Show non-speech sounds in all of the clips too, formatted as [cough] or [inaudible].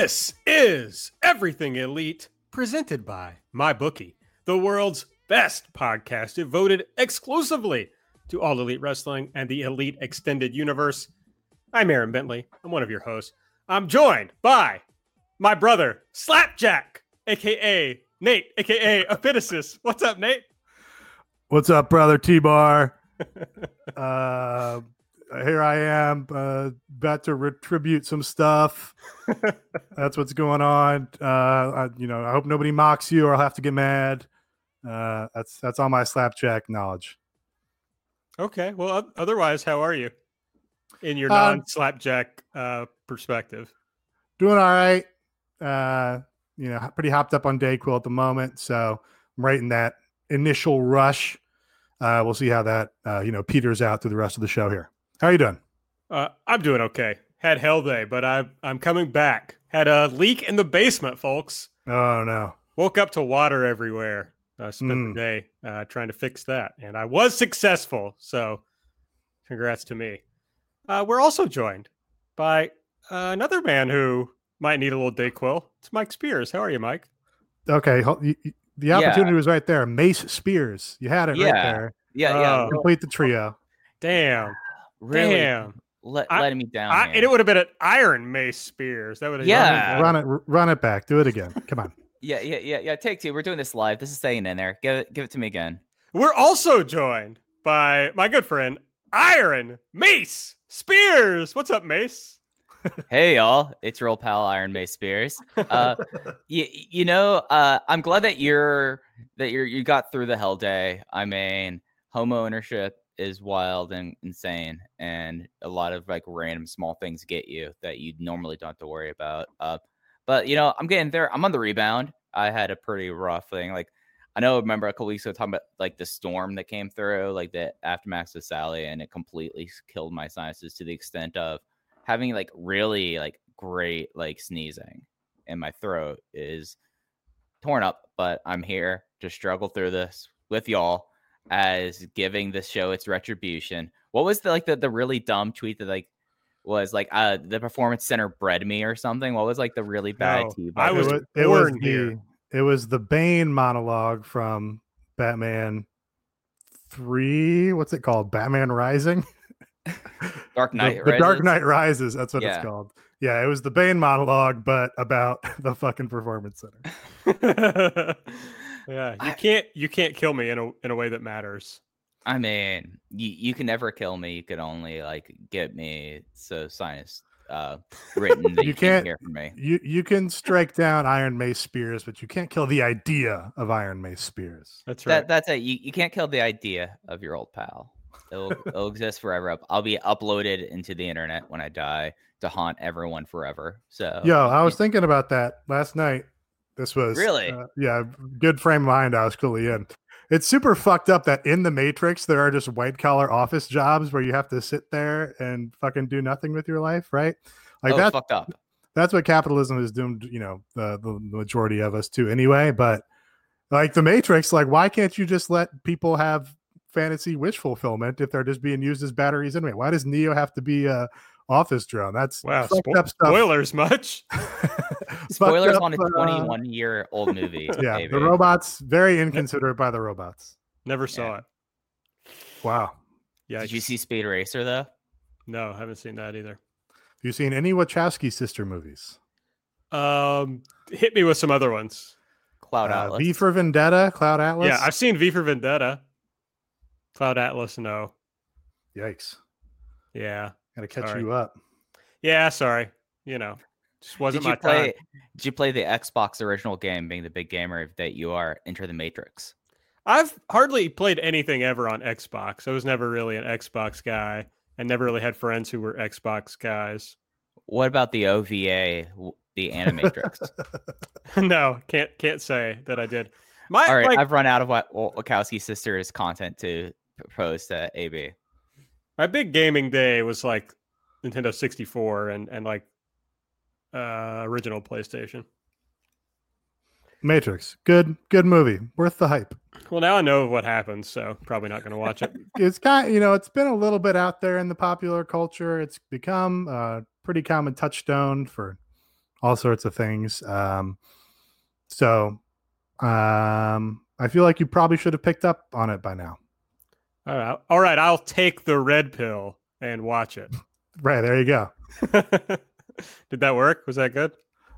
This is Everything Elite, presented by MyBookie, the world's best podcast devoted exclusively to all elite wrestling and the elite extended universe. I'm Aaron Bentley. I'm one of your hosts. I'm joined by my brother, Slapjack, aka Nate, aka Epitasis. What's up, Nate? What's up, brother T Bar? [laughs] uh, here I am, uh, about to retribute some stuff. [laughs] That's what's going on. Uh, I, you know, I hope nobody mocks you, or I'll have to get mad. Uh, that's that's all my slapjack knowledge. Okay. Well, otherwise, how are you in your Um, non-slapjack uh, perspective? Doing all right. Uh, you know, pretty hopped up on Dayquil at the moment, so I'm right in that initial rush. Uh, we'll see how that uh, you know peters out through the rest of the show here. How you doing? Uh, I'm doing okay. Had hell day, but I'm I'm coming back. Had a leak in the basement, folks. Oh no. Woke up to water everywhere. I spent Mm. the day uh, trying to fix that, and I was successful. So, congrats to me. Uh, we're also joined by uh, another man who might need a little Dayquil. It's Mike Spears. How are you, Mike? Okay, hol- you- you- the Yeah. opportunity was right there. Mace Spears, you had it right Yeah. there. Yeah, Oh. yeah. real- Complete the trio. Damn, really damn. let, I- letting me down. I, and it would have been an Iron Mace Spears. That would have Yeah. Run it, run it back. Do it again. Come on. [laughs] yeah, yeah, yeah, yeah. Take two. We're doing this live. This is staying in there. Give it, give it to me again. We're also joined by my good friend Iron Mace Spears. What's up, Mace? [laughs] hey, y'all. It's your old pal Iron Mace Spears. Uh, [laughs] you, you know, uh, I'm glad that you're that you're you got through the hell day. I mean, home ownership is wild and insane, and a lot of like random small things get you that you normally don't have to worry about. Uh, but you know, I'm getting there. I'm on the rebound. I had a pretty rough thing. Like, I know. Remember a couple weeks ago talking about like the storm that came through, like the aftermath of Sally, and it completely killed my sinuses to the extent of having like really like great like sneezing and my throat is torn up but i'm here to struggle through this with y'all as giving the show its retribution what was the like the, the really dumb tweet that like was like uh the performance center bred me or something what was like the really bad No, tea I it was was, it was the it was the Bane monologue from Batman three. What's it called? Batman Rising. [laughs] dark The- knight the, Dark Rises? Knight Rises. That's what Yeah. it's called. Yeah, it was the Bane monologue, but about [laughs] the fucking performance center. [laughs] yeah, you I- can't you can't kill me in a in a way that matters. i mean you, you can never kill me you can only like get me so sinus uh written that You you, can't- can't hear from me You you can strike down Iron Mace Spears, but you can't kill the idea of Iron Mace Spears. That's right. That that's it. You, you can't kill the idea of your old pal. It'll, [laughs] it'll exist forever. I'll be uploaded into the internet when I die to haunt everyone forever. So Yo, I you- was thinking about that last night. This was Really? uh, yeah, good frame of mind. I was coolly in. It's super fucked up that in the Matrix there are just white collar office jobs where you have to sit there and fucking do nothing with your life, right? Like oh, that. fucked up. That's what capitalism is doomed. You know, the, the majority of us to anyway. But like the Matrix, like why can't you just let people have fantasy wish fulfillment if they're just being used as batteries anyway? Why does Neo have to be a office drone? That's wow, fucked spo- up stuff. spoilers much. [laughs] [laughs] Fucked Spoilers up, on a uh, 21 year old movie. [laughs] yeah, baby. the robots very inconsiderate by the robots. Never saw Yeah. it. Wow. Yeah. Did you see Speed Racer though? No, haven't seen that either. Have you seen any Wachowski sister movies? Um, hit me with some other ones. Cloud Uh, Atlas. v for Vendetta, Cloud Atlas. Yeah, I've seen V for Vendetta. Cloud Atlas, no. Yikes. Yeah, Gotta catch Sorry. you up. yeah. Sorry, you know, just wasn't did you my play? time. Did you play the Xbox original game? Being the big gamer that you are, Enter the Matrix. I've hardly played anything ever on Xbox. I was never really an Xbox guy, and never really had friends who were Xbox guys. what about the OVA, the Animatrix? [laughs] no, can't can't say that I did. My All right, like, I've run out of what Wachowski sisters content to propose to AB. my big gaming day was like Nintendo 64 and and like uh original PlayStation. Matrix, good good movie, worth the hype. Well, now I know what happens, so probably not going to watch it. [laughs] It's kind, you know, it's been a little bit out there in the popular culture. It's become a pretty common touchstone for all sorts of things. Um, so, um, I feel like you probably should have picked up on it by now. All right, all right, I'll take the red pill and watch it. [laughs] Right there, you go. [laughs] [laughs] Did that work? Was that good?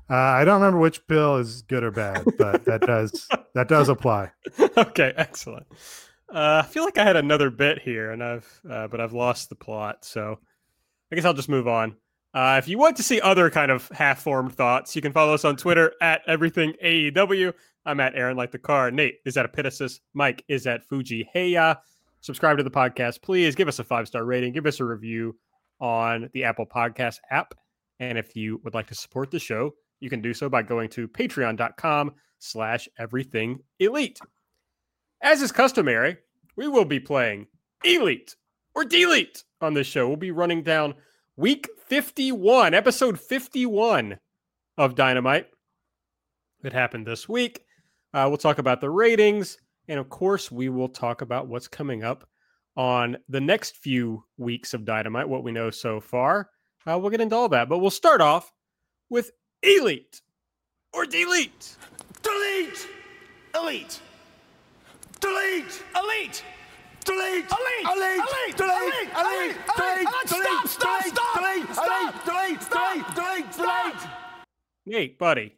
Uh, I don't remember which pill is good or bad, but that does [laughs] that does apply. okay, excellent. Uh, I feel like I had another bit here, and I've uh, but I've lost the plot, so I guess I'll just move on. Uh, if you want to see other kind of half-formed thoughts, you can follow us on Twitter at everything AEW. I'm at Aaron like the car. Nate is at Epitasis. Mike is at Fuji Heya. Subscribe to the podcast, please. Give us a five-star rating. Give us a review on the Apple Podcast app. And if you would like to support the show, you can do so by going to patreon.com slash everything elite. As is customary, we will be playing Elite or Delete on this show. We'll be running down week 51, episode 51 of Dynamite that happened this week. Uh, we'll talk about the ratings. And of course, we will talk about what's coming up on the next few weeks of Dynamite, what we know so far. Uh, we'll get into all that. But we'll start off with Elite or Delete. Delete! Elite! Delete! Elite! Delete! Elite! Elite! Delete! Elite! Elite! Delete! Stop! Stop! Stop! Delete! Delete! Delete! Delete! Delete! Delete! Nate, buddy.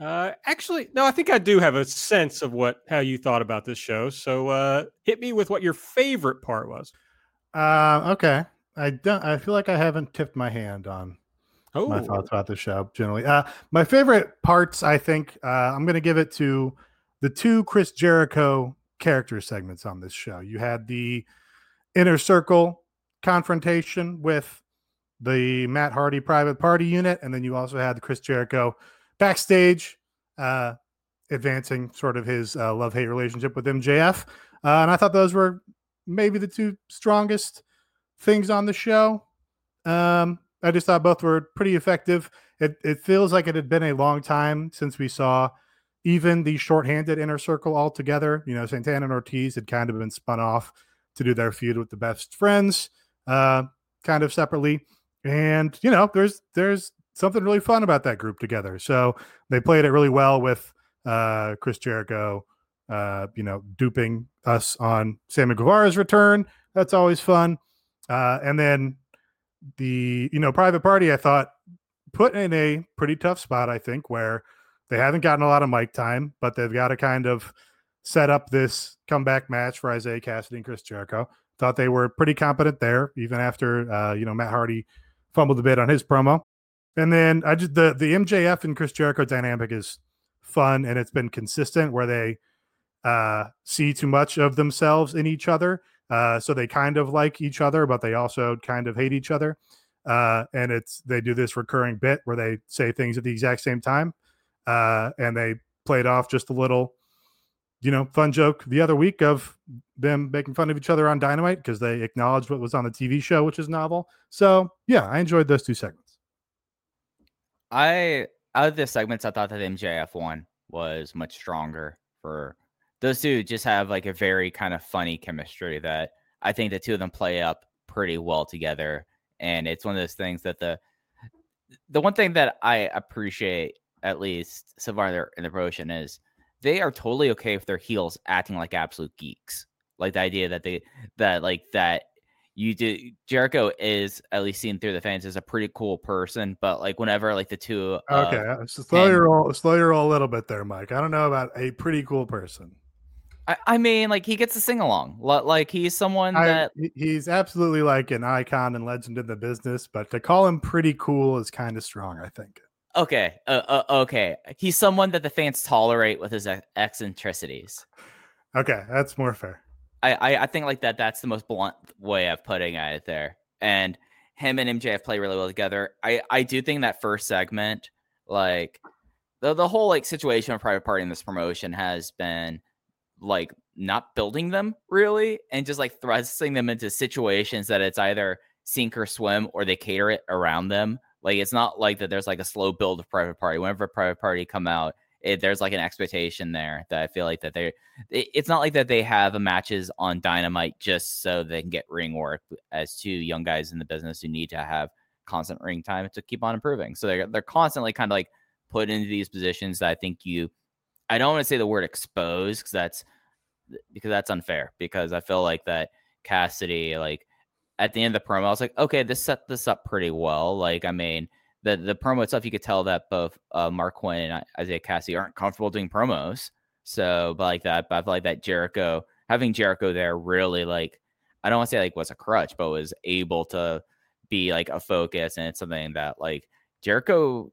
Uh, actually, no, I think I do have a sense of what how you thought about this show. So, uh, hit me with what your favorite part was. Uh, okay. I don't. I feel like I haven't tipped my hand on Oh, my thoughts about the show generally. Uh, my favorite parts, I think, uh, I'm going to give it to the two Chris Jericho character segments on this show. You had the inner circle confrontation with the Matt Hardy private party unit, and then you also had Chris Jericho backstage uh, advancing sort of his uh, love hate relationship with MJF. Uh, and I thought those were maybe the two strongest things on the show. Um, I just thought both were pretty effective. It, it feels like it had been a long time since we saw even the shorthanded inner circle all together. You know, Santana and Ortiz had kind of been spun off to do their feud with the best friends, uh, kind of separately. And you know, there's there's something really fun about that group together. So they played it really well with uh, Chris Jericho, uh, you know, duping us on Sammy Guevara's return. That's always fun. Uh, and then the you know private party, I thought put in a pretty tough spot. I think where they haven't gotten a lot of mic time, but they've got to kind of set up this comeback match for Isaiah Kassidy and Chris Jericho. Thought they were pretty competent there, even after uh, you know Matt Hardy fumbled a bit on his promo. And then I just the the MJF and Chris Jericho dynamic is fun and it's been consistent where they uh see too much of themselves in each other. Uh so they kind of like each other, but they also kind of hate each other. Uh and it's they do this recurring bit where they say things at the exact same time. Uh and they played off just a little you know, fun joke the other week of them making fun of each other on Dynamite because they acknowledged what was on the TV show, which is novel. So yeah, I enjoyed those two segments. I out of the segments, I thought that MJF one was much stronger. For those two, just have like a very kind of funny chemistry that I think the two of them play up pretty well together. And it's one of those things that the the one thing that I appreciate at least so far in the, in the promotion is they are totally okay with their heels acting like absolute geeks. Like the idea that they that like that you do Jericho is at least seen through the fans as a pretty cool person, but like whenever like the two uh, Okay, slow your roll, slow your roll a little bit there, Mike. I don't know about a pretty cool person. I, I mean, like he gets to sing along. Like he's someone I, that he- he's absolutely like an icon and legend in the business, but to call him pretty cool is kind of strong, I think. okay, uh, uh, okay, he's someone that the fans tolerate with his eccentricities. Okay, that's more fair. I, I I think like that. That's the most blunt way of putting it there. And him and MJF play really well together. I I do think that first segment, like the the whole like situation of private party in this promotion has been like not building them really and just like thrusting them into situations that it's either sink or swim or they cater it around them. Like it's not like that there's like a slow build of private party. Whenever private party come out, it, there's like an expectation there that I feel like that they it, it's not like that they have matches on Dynamite just so they can get ring work as two young guys in the business who need to have constant ring time to keep on improving. So they're they're constantly kind of like put into these positions that I think you I don't want to say the word exposed because that's because that's unfair because I feel like that Kassidy like at the end of the promo I was like okay this set this up pretty well. Like I mean the the promo itself you could tell that both uh, Marq Quen and Isaiah Kassidy aren't comfortable doing promos. So but like that but I feel like that Jericho having Jericho there really like I don't want to say like was a crutch but was able to be like a focus and it's something that like Jericho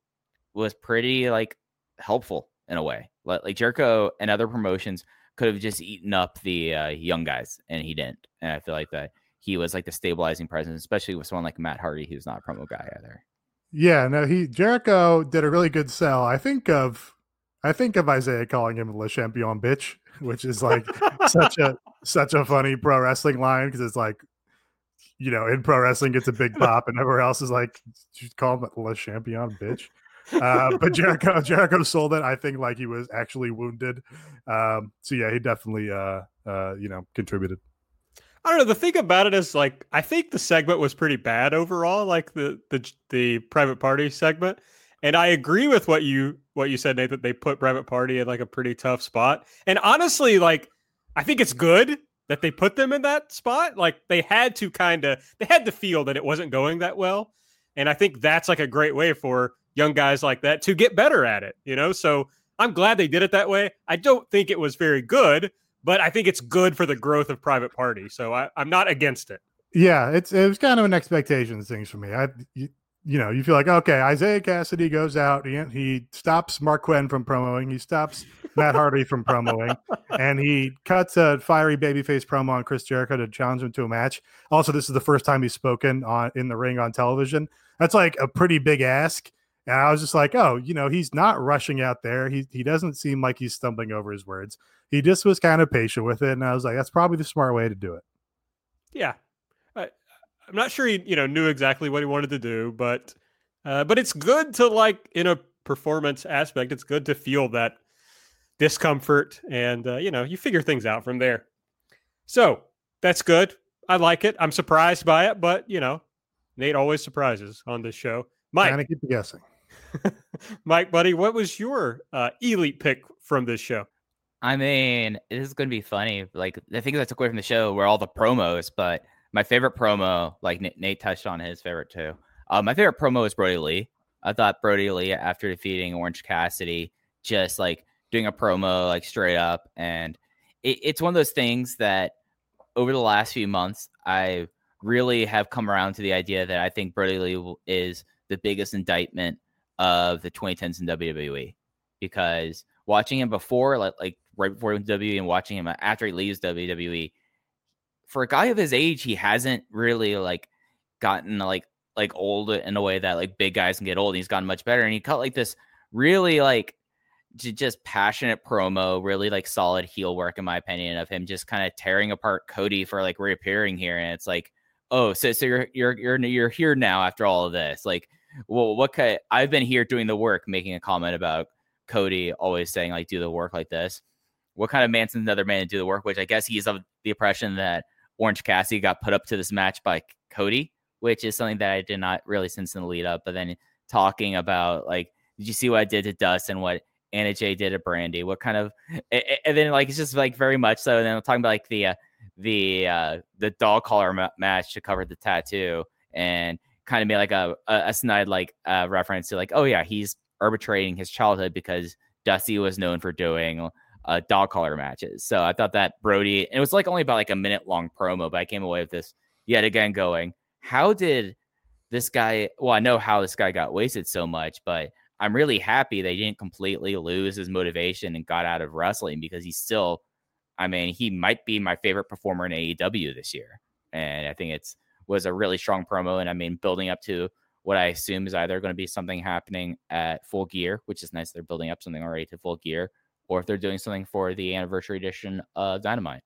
was pretty like helpful in a way like, Jericho and other promotions could have just eaten up the uh, young guys, and he didn't. And I feel like that he was like the stabilizing presence, especially with someone like Matt Hardy, who's not a promo guy either. Yeah, no, he Jericho did a really good sell. I think of I think of Isaiah calling him Le Champion bitch, [laughs] which is like such a such a funny pro wrestling line because it's like you know, in pro wrestling it's a big pop and everywhere else is like you call him Le Champion bitch. Uh, but Jericho [laughs] Jericho sold it. I think like he was actually wounded. Um, so yeah, he definitely uh, uh, you know contributed. I don't know. The thing about it is, like, I think the segment was pretty bad overall, like the the the private party segment. And I agree with what you what you said, Nate, that they put private party in like a pretty tough spot. And honestly, like, I think it's good that they put them in that spot. Like, they had to kind of they had to feel that it wasn't going that well. And I think that's like a great way for young guys like that to get better at it, you know? So I'm glad they did it that way. I don't think it was very good, but I think it's good for the growth of private party. So I, am not against it. Yeah, it's it was kind of an expectations things for me. I you, you know, you feel like okay, Isaiah Kassidy goes out, he, he stops Marq Quen from promoing, he stops Matt Hardy from promoing, and he cuts a fiery babyface promo on Chris Jericho to challenge him to a match. Also, this is the first time he's spoken on in the ring on television. That's like a pretty big ask. And I was just like, oh, you know, he's not rushing out there. He he doesn't seem like he's stumbling over his words. He just was kind of patient with it, and I was like, that's probably the smart way to do it. Yeah, I, am not sure he you know knew exactly what he wanted to do, but uh, but it's good to like in a performance aspect. It's good to feel that discomfort, and uh, you know, you figure things out from there. So that's good. I like it. I'm surprised by it, but you know, Nate always surprises on this show. Mike, kind of keep guessing. [laughs] Mike, buddy, what was your uh, elite pick from this show? I mean, this is going to be funny. Like the things I took away from the show were all the promos, but my favorite promo, like Nate touched on his favorite too. Uh, my favorite promo is Brodie Lee. I thought Brodie Lee, after defeating Orange Cassidy, just like doing a promo like straight up, and it, it's one of those things that over the last few months I really have come around to the idea that I think Brodie Lee is the biggest indictment of the 2010s in WWE because watching him before, like, like right before WWE and watching him after he leaves WWE, for a guy of his age, he hasn't really like gotten like like old in a way that like big guys can get old. He's gotten much better, and he cut like this really like just passionate promo, really like solid heel work in my opinion of him just kind of tearing apart Cody for like reappearing here, and it's like, oh, so so you're you're you're you're here now after all of this, like well, what kind? I've been here doing the work, making a comment about Cody always saying like do the work like this. What kind of man's another man to do the work? Which I guess he's of the impression that Orange Cassidy got put up to this match by Cody, which is something that I did not really sense in the lead up. But then talking about like, did you see what I did to Dust and what Anna Jay did to Brandi? What kind of and then like it's just like very much so. And then talking about like the uh, the uh, the dog collar ma- match to cover the tattoo and kind of made like a a, a snide like uh, reference to like, oh yeah, he's arbitrating his childhood because Dusty was known for doing uh, dog collar matches. So I thought that Brodie, it was like only about like a minute long promo, but I came away with this yet again going, how did this guy? Well, I know how this guy got wasted so much, but I'm really happy they didn't completely lose his motivation and got out of wrestling because he's still, I mean, he might be my favorite performer in AEW this year. And I think it's was a really strong promo. And I mean, building up to what I assume is either going to be something happening at Full Gear, which is nice. They're building up something already to Full Gear, or if they're doing something for the anniversary edition of Dynamite.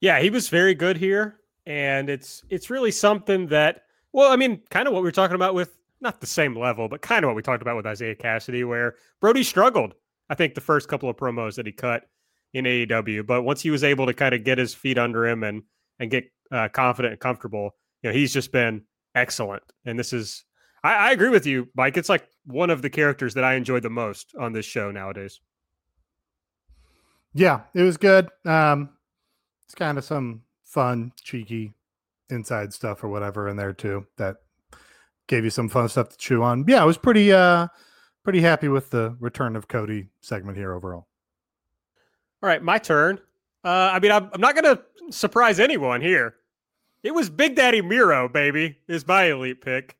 Yeah, he was very good here, and it's it's really something that. Well, I mean, kind of what we were talking about with not the same level, but kind of what we talked about with Isaiah Kassidy, where Brodie struggled. I think the first couple of promos that he cut in AEW, but once he was able to kind of get his feet under him and and get uh, confident and comfortable, you know, he's just been excellent. And this is, I, I agree with you, Mike. It's like one of the characters that I enjoyed the most on this show nowadays. Yeah, it was good. Um, it's kind of some fun, cheeky inside stuff or whatever in there too that gave you some fun stuff to chew on. Yeah, I was pretty uh pretty happy with the return of Cody segment here overall. All right, my turn. Uh, I mean, I'm, I'm not going to surprise anyone here. It was Big Daddy Miro, baby, is my elite pick.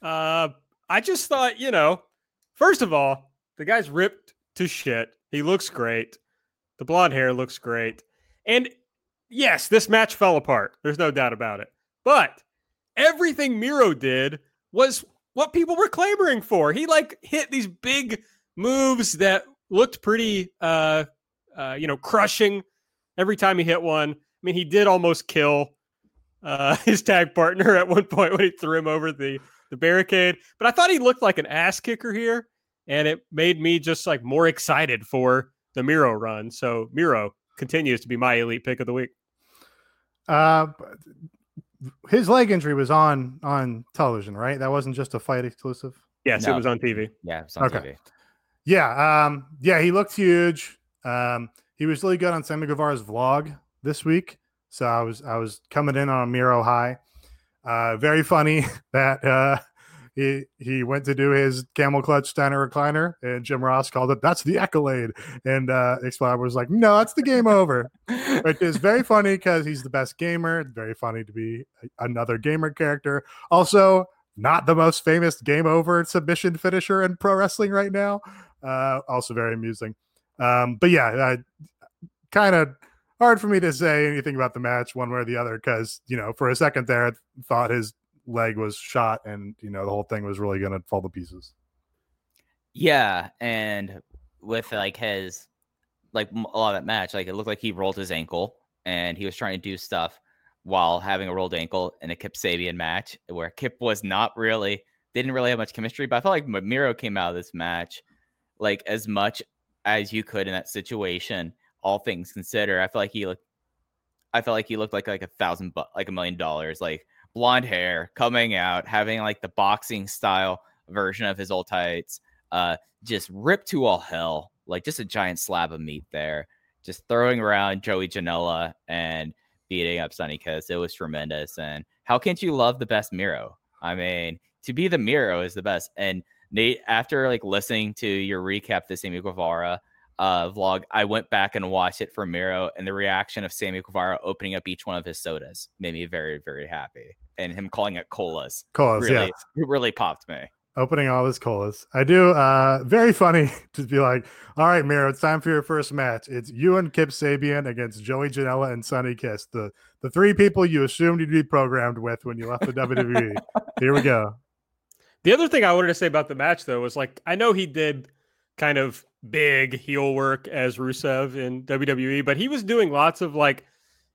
Uh, I just thought, you know, first of all, the guy's ripped to shit. He looks great. The blonde hair looks great. And yes, this match fell apart. There's no doubt about it. But everything Miro did was what people were clamoring for. He like hit these big moves that looked pretty uh uh you know crushing every time he hit one. I mean, he did almost kill uh [laughs] his tag partner at one point when he threw him over the the barricade, but I thought he looked like an ass kicker here and it made me just like more excited for the Miro run. So Miro continues to be my elite pick of the week. Uh his leg injury was on on television, right? That wasn't just a fight exclusive. Yes, No. it was on TV. Yeah, it's on Okay. TV. Yeah, um, yeah, he looked huge. Um, he was really good on Sammy Guevara's vlog this week. So I was I was coming in on a Miro high. Uh, very funny [laughs] that uh, he he went to do his camel clutch Steiner recliner, and Jim Ross called it that's the accolade, and uh, Excalibur was like, no, that's the game over, which is very funny because he's the best gamer. Very funny to be another gamer character. Also, not the most famous game over submission finisher in pro wrestling right now. Uh, also very amusing. Um, but yeah, kind of hard for me to say anything about the match one way or the other because you know for a second there I thought his leg was shot and you know the whole thing was really going to fall to pieces. Yeah, and with like his like a lot of that match, like it looked like he rolled his ankle and he was trying to do stuff while having a rolled ankle in a Kip Sabian match where Kip was not really didn't really have much chemistry, but I felt like Miro came out of this match like as much as you could in that situation, all things considered. I feel like he looked I felt like he looked like like a thousand bu- like a million dollars, like blonde hair coming out, having like the boxing style version of his old tights uh just ripped to all hell like just a giant slab of meat there just throwing around joey janela and beating up sonny kiss it was tremendous and how can't you love the best miro i mean to be the miro is the best and nate after like listening to your recap the sammy guevara uh vlog i went back and watched it for miro and the reaction of sammy guevara opening up each one of his sodas made me very very happy and him calling it colas Colas, really yeah, it really popped me opening all his colas. I do. Uh, very funny [laughs] to be like, all right, Miro, it's time for your first match. It's you and Kip Sabian against Joey Janela and Sonny Kiss, the the three people you assumed you'd be programmed with when you left the WWE. [laughs] Here we go. The other thing I wanted to say about the match, though, was like I know he did kind of big heel work as Rusev in WWE, but he was doing lots of like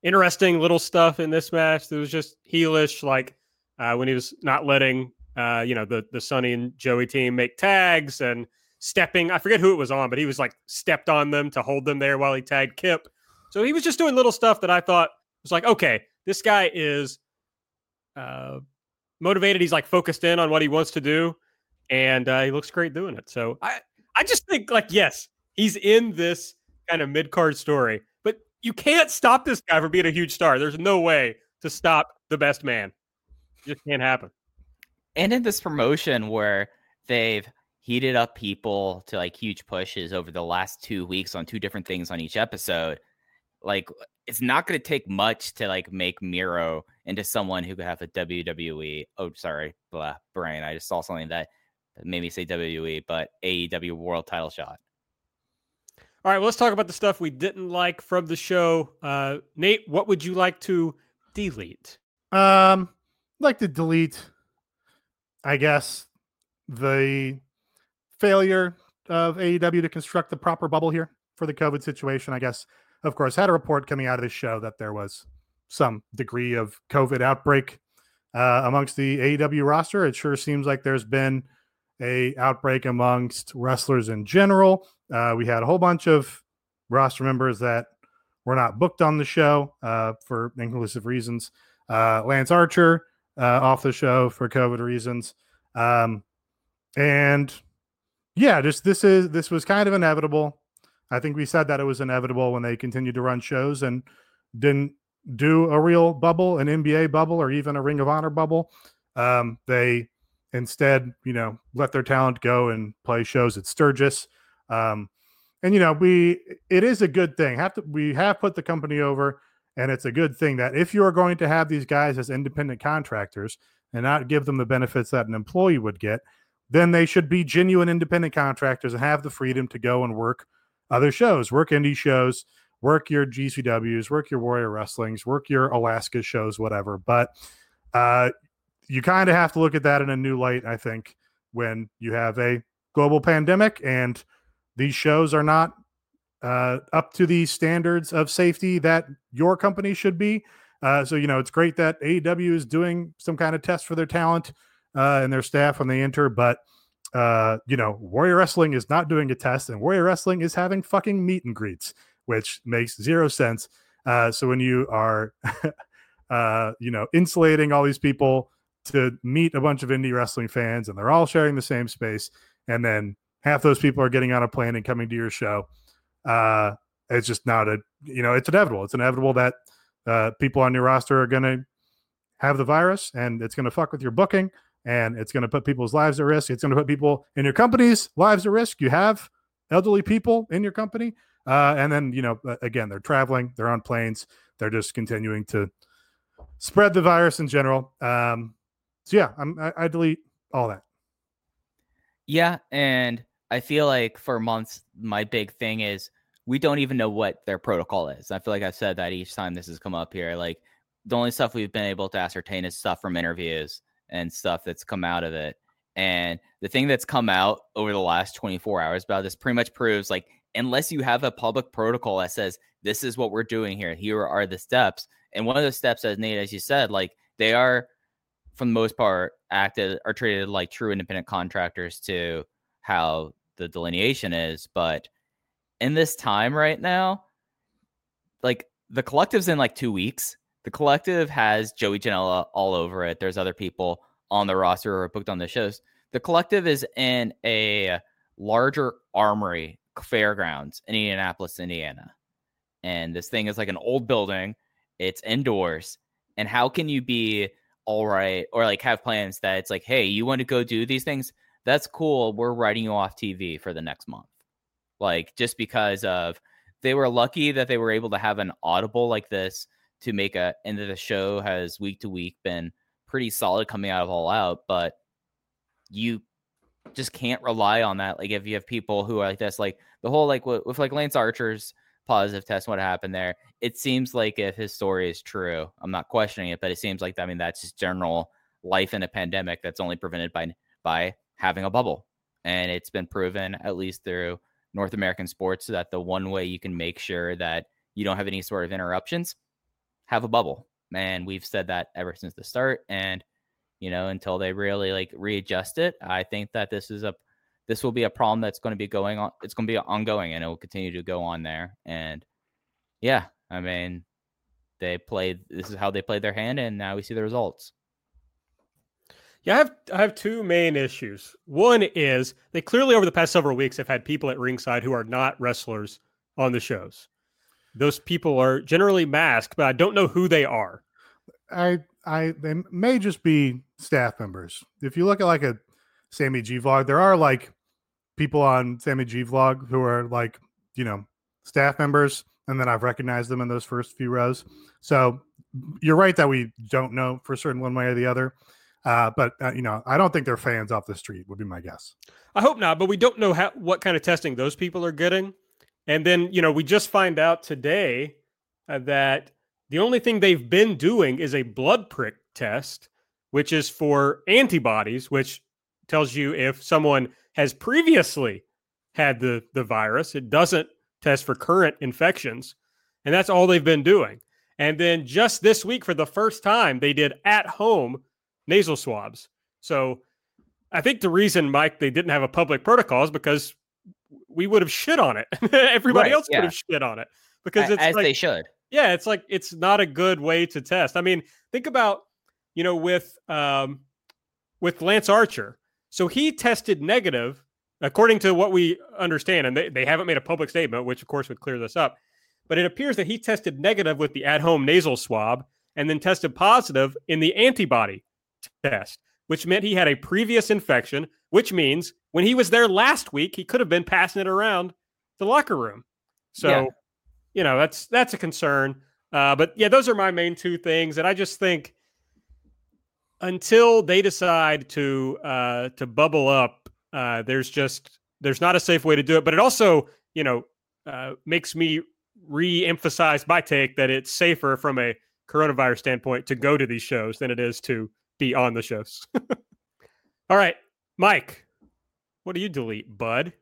interesting little stuff in this match. That was just heelish, like uh, when he was not letting uh, you know the the Sonny and Joey team make tags and stepping. I forget who it was on, but he was like stepped on them to hold them there while he tagged Kip. So he was just doing little stuff that I thought was like, okay, this guy is uh, motivated. He's like focused in on what he wants to do, and uh, he looks great doing it. So I, I just think like yes, he's in this kind of mid card story, but you can't stop this guy from being a huge star. There's no way to stop the best man. It just can't happen. and in this promotion where they've heated up people to like huge pushes over the last two weeks on two different things on each episode like it's not going to take much to like make miro into someone who could have a wwe oh sorry blah brain i just saw something that made me say wwe but aew world title shot All right, well, let's talk about the stuff we didn't like from the show. Uh, Nate, what would you like to delete? Um, like to delete, I guess, the failure of AEW to construct the proper bubble here for the COVID situation. I guess, of course, had a report coming out of this show that there was some degree of COVID outbreak uh, amongst the AEW roster. It sure seems like there's been a outbreak amongst wrestlers in general. Uh, we had a whole bunch of roster members that were not booked on the show uh, for inclusive reasons. Uh, Lance Archer uh, off the show for COVID reasons, um, and yeah, just this is this was kind of inevitable. I think we said that it was inevitable when they continued to run shows and didn't do a real bubble, an NBA bubble, or even a Ring of Honor bubble. Um, they instead, you know, let their talent go and play shows at Sturgis. Um, and you know, we it is a good thing. Have to we have put the company over, and it's a good thing that if you are going to have these guys as independent contractors and not give them the benefits that an employee would get, then they should be genuine independent contractors and have the freedom to go and work other shows, work indie shows, work your GCWs, work your Warrior Wrestlings, work your Alaska shows, whatever. But uh, you kind of have to look at that in a new light, I think, when you have a global pandemic and these shows are not uh, up to the standards of safety that your company should be. Uh, so, you know, it's great that AEW is doing some kind of test for their talent uh, and their staff when they enter, but uh, you know, Warrior Wrestling is not doing a test, and Warrior Wrestling is having fucking meet and greets, which makes zero sense. Uh, so when you are, [laughs] uh, you know, insulating all these people to meet a bunch of indie wrestling fans, and they're all sharing the same space, and then half those people are getting on a plane and coming to your show, uh, it's just not a, you know, it's inevitable. It's inevitable that uh, people on your roster are going to have the virus, and it's going to fuck with your booking and it's going to put people's lives at risk. It's going to put people in your company's lives at risk. You have elderly people in your company, uh, and then you know again they're traveling, they're on planes, they're just continuing to spread the virus in general. Um, so yeah, I'm, I, I delete all that. Yeah, and I feel like for months my big thing is we don't even know what their protocol is. I feel like I've said that each time this has come up here. Like the only stuff we've been able to ascertain is stuff from interviews and stuff that's come out of it. And the thing that's come out over the last 24 hours about this pretty much proves like, unless you have a public protocol that says, this is what we're doing here, here are the steps. And one of the steps, as Nate, as you said, like they are, for the most part, acted are treated like true independent contractors to how the delineation is. But in this time right now, like the collective's in like two weeks. The collective has Joey Janela all over it. There's other people on the roster or booked on the shows. The collective is in a larger armory fairgrounds in Indianapolis, Indiana. And this thing is like an old building. It's indoors. And how can you be all right or like have plans that it's like, hey, you want to go do these things? That's cool. We're writing you off TV for the next month. Like just because of they were lucky that they were able to have an audible like this to make a end of the show has week to week been pretty solid coming out of all out, but you just can't rely on that. Like if you have people who are like this, like the whole like with, with like Lance Archer's positive test, what happened there, it seems like if his story is true, I'm not questioning it, but it seems like I mean that's just general life in a pandemic that's only prevented by by having a bubble. And it's been proven, at least through North American sports, that the one way you can make sure that you don't have any sort of interruptions have a bubble. And we've said that ever since the start. And, you know, until they really like readjust it, I think that this is a this will be a problem that's going to be going on. It's going to be ongoing and it will continue to go on there. And yeah, I mean, they played this is how they played their hand, and now we see the results. Yeah, I have I have two main issues. One is they clearly over the past several weeks have had people at ringside who are not wrestlers on the shows those people are generally masked, but I don't know who they are. I I they may just be staff members. If you look at like a Sammy G vlog, there are like people on Sammy G vlog who are like, you know, staff members, and then I've recognized them in those first few rows. So you're right that we don't know for certain one way or the other. Uh, but uh, you know, I don't think they're fans off the street. Would be my guess. I hope not, but we don't know how what kind of testing those people are getting. And then, you know, we just find out today uh, that the only thing they've been doing is a blood prick test, which is for antibodies, which tells you if someone has previously had the the virus. It doesn't test for current infections, and that's all they've been doing. And then just this week, for the first time, they did at home nasal swabs. So I think the reason, Mike, they didn't have a public protocol is because we would have shit on it. [laughs] Everybody Right, else yeah. would have shit on it because it's as like, they should. yeah, it's like it's not a good way to test. I mean, think about you know with um with Lance Archer. So he tested negative, according to what we understand, and they, they haven't made a public statement, which of course would clear this up. But it appears that he tested negative with the at-home nasal swab and then tested positive in the antibody test, which meant he had a previous infection, which means when he was there last week, he could have been passing it around the locker room. So, Yeah. you know, that's that's a concern. Uh, but yeah, those are my main two things, and I just think until they decide to uh, to bubble up, uh, there's just there's not a safe way to do it. But it also, you know, uh, makes me re-emphasize my take that it's safer from a coronavirus standpoint to go to these shows than it is to be on the shows. [laughs] All right, Mike, what do you delete, bud?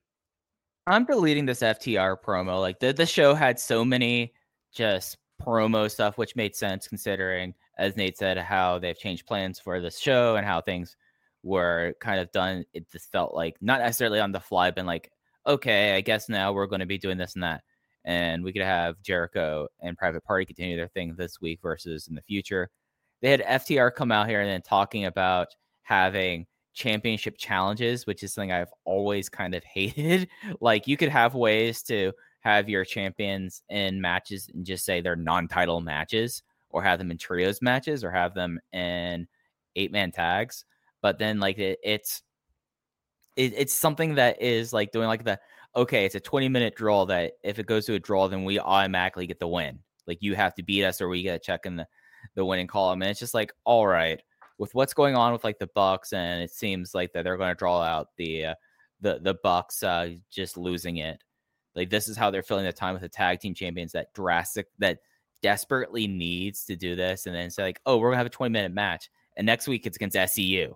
I'm deleting this FTR promo. Like the the show had so many just promo stuff, which made sense considering, as Nate said, how they've changed plans for this show and how things were kind of done. It just felt like not necessarily on the fly, been like, okay, I guess now we're going to be doing this and that, and we could have Jericho and Private Party continue their thing this week versus in the future. They had FTR come out here and then talking about having championship challenges, which is something I've always kind of [laughs] hated. like you could have ways to have your champions in matches and just say they're non-title matches or have them in trios matches or have them in eight-man tags. But then like it, it's it, it's something that is like doing like the okay, it's a 20 minute draw that if it goes to a draw, then we automatically get the win. Like you have to beat us or we get a check in the, the winning column. And it's just like, all right, with what's going on with like the Bucks, and it seems like that they're going to draw out the uh, the the Bucks uh, just losing it. Like this is how they're filling the time with the tag team champions that drastic that desperately needs to do this, and then say like, oh, we're gonna have a twenty minute match, and next week it's against SCU.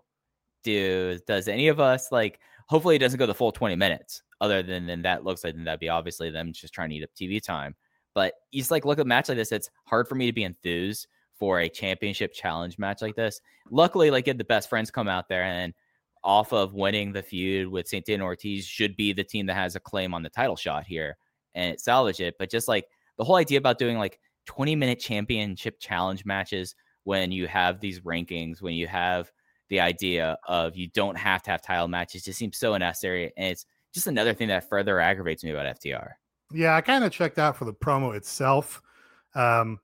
Dude, does any of us like? Hopefully, it doesn't go the full twenty minutes. Other than than that looks like then that'd be obviously them just trying to eat up TV time. But you just like look at a match like this. It's hard for me to be enthused for a championship challenge match like this. Luckily, like get the best friends come out there and off of winning the feud with St. and Ortiz should be the team that has a claim on the title shot here and salvage it. But just like the whole idea about doing like 20 minute championship challenge matches when you have these rankings, when you have the idea of you don't have to have title matches just seems so unnecessary. And it's just another thing that further aggravates me about FTR. Yeah, I kind of checked out for the promo itself. Um,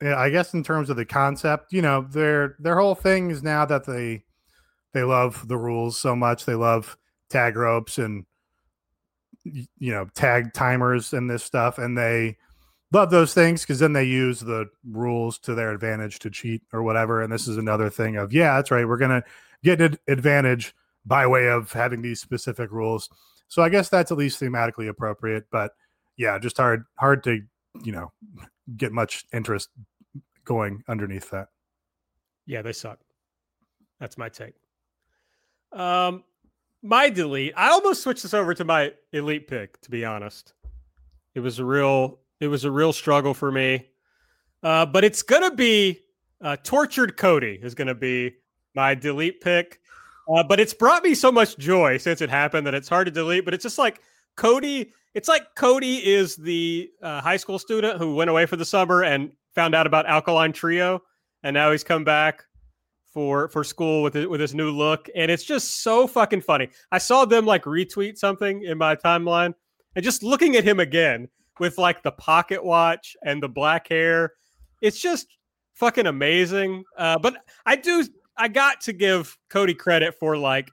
I guess in terms of the concept, you know, their their whole thing is now that they they love the rules so much, they love tag ropes and you know tag timers and this stuff, and they love those things because then they use the rules to their advantage to cheat or whatever. And this is another thing of yeah, that's right, we're gonna get an advantage by way of having these specific rules. So I guess that's at least thematically appropriate, but yeah, just hard hard to you know get much interest going underneath that. Yeah, they suck. That's my take. Um, my delete. I almost switched this over to my elite pick. To be honest, it was a real. It was a real struggle for me. Uh, but it's gonna be uh, tortured Cody is gonna be my delete pick. Uh, but it's brought me so much joy since it happened that it's hard to delete. But it's just like Cody. It's like Cody is the uh, high school student who went away for the summer and found out about Alkaline Trio, and now he's come back for for school with it with his new look, and it's just so fucking funny. I saw them like retweet something in my timeline, and just looking at him again with like the pocket watch and the black hair, it's just fucking amazing. Uh, but I do, I got to give Cody credit for like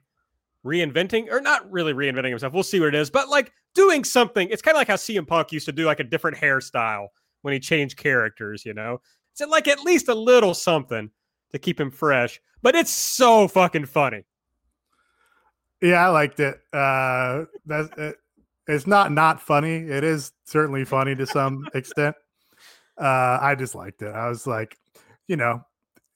reinventing, or not really reinventing himself. We'll see what it is, but like doing something. It's kind of like how CM Punk used to do like a different hairstyle when he changed characters. You know, it's like at least a little something to keep him fresh. But it's so fucking funny. Yeah, I liked it. Uh, that's it, it's not not funny. It is certainly [laughs] funny to some extent. Uh, I just liked it. I was like, you know,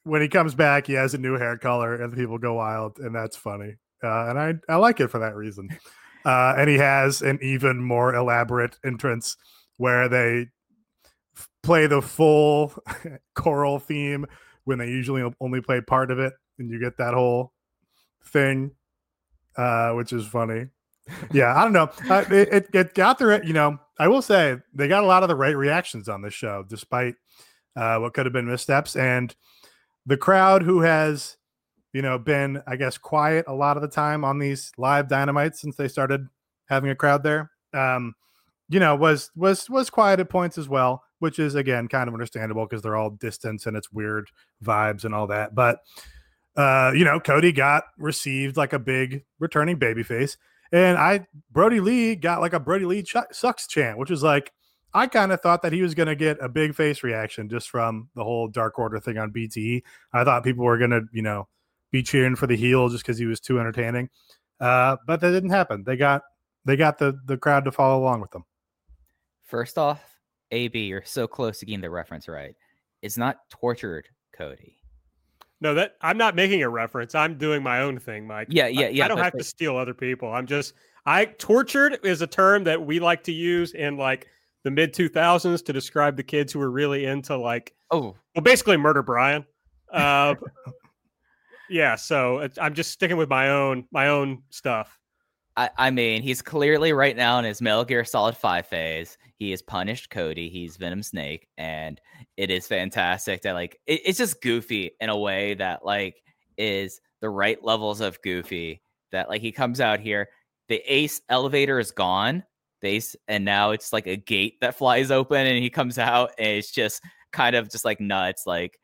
when he comes back, he has a new hair color, and people go wild, and that's funny. Uh, and I I like it for that reason. Uh, and he has an even more elaborate entrance where they f- play the full [laughs] choral theme when they usually only play part of it, and you get that whole thing, uh, which is funny. Yeah, I don't know. Uh, it, it, it got the you know I will say they got a lot of the right reactions on this show, despite uh, what could have been missteps, and the crowd who has you know been I guess quiet a lot of the time on these live dynamites since they started having a crowd there. Um, you know, was was was quiet at points as well, which is again kind of understandable because they're all distance and it's weird vibes and all that. But uh, you know, Cody got received like a big returning babyface, and I Brodie Lee got like a Brodie Lee ch- sucks chant, which is like I kind of thought that he was going to get a big face reaction just from the whole Dark Order thing on BTE. I thought people were going to, you know, be cheering for the heel just because he was too entertaining. Uh, but that didn't happen. They got they got the the crowd to follow along with them. First off, AB, you're so close to getting the reference right. It's not tortured Cody. No, that I'm not making a reference. I'm doing my own thing, Mike. Yeah, yeah, I, yeah. I don't have to steal other people. I'm just I tortured is a term that we like to use in like the mid 2000s to describe the kids who were really into like oh well basically murder Brian. Uh, [laughs] yeah, so I'm just sticking with my own my own stuff. I, I mean, he's clearly right now in his Metal Gear Solid 5 phase. He has punished Cody. He's Venom Snake. And it is fantastic that, like, it, it's just goofy in a way that, like, is the right levels of goofy. That, like, he comes out here, the Ace elevator is gone. The Ace, and now it's like a gate that flies open and he comes out and it's just kind of just like nuts. Like,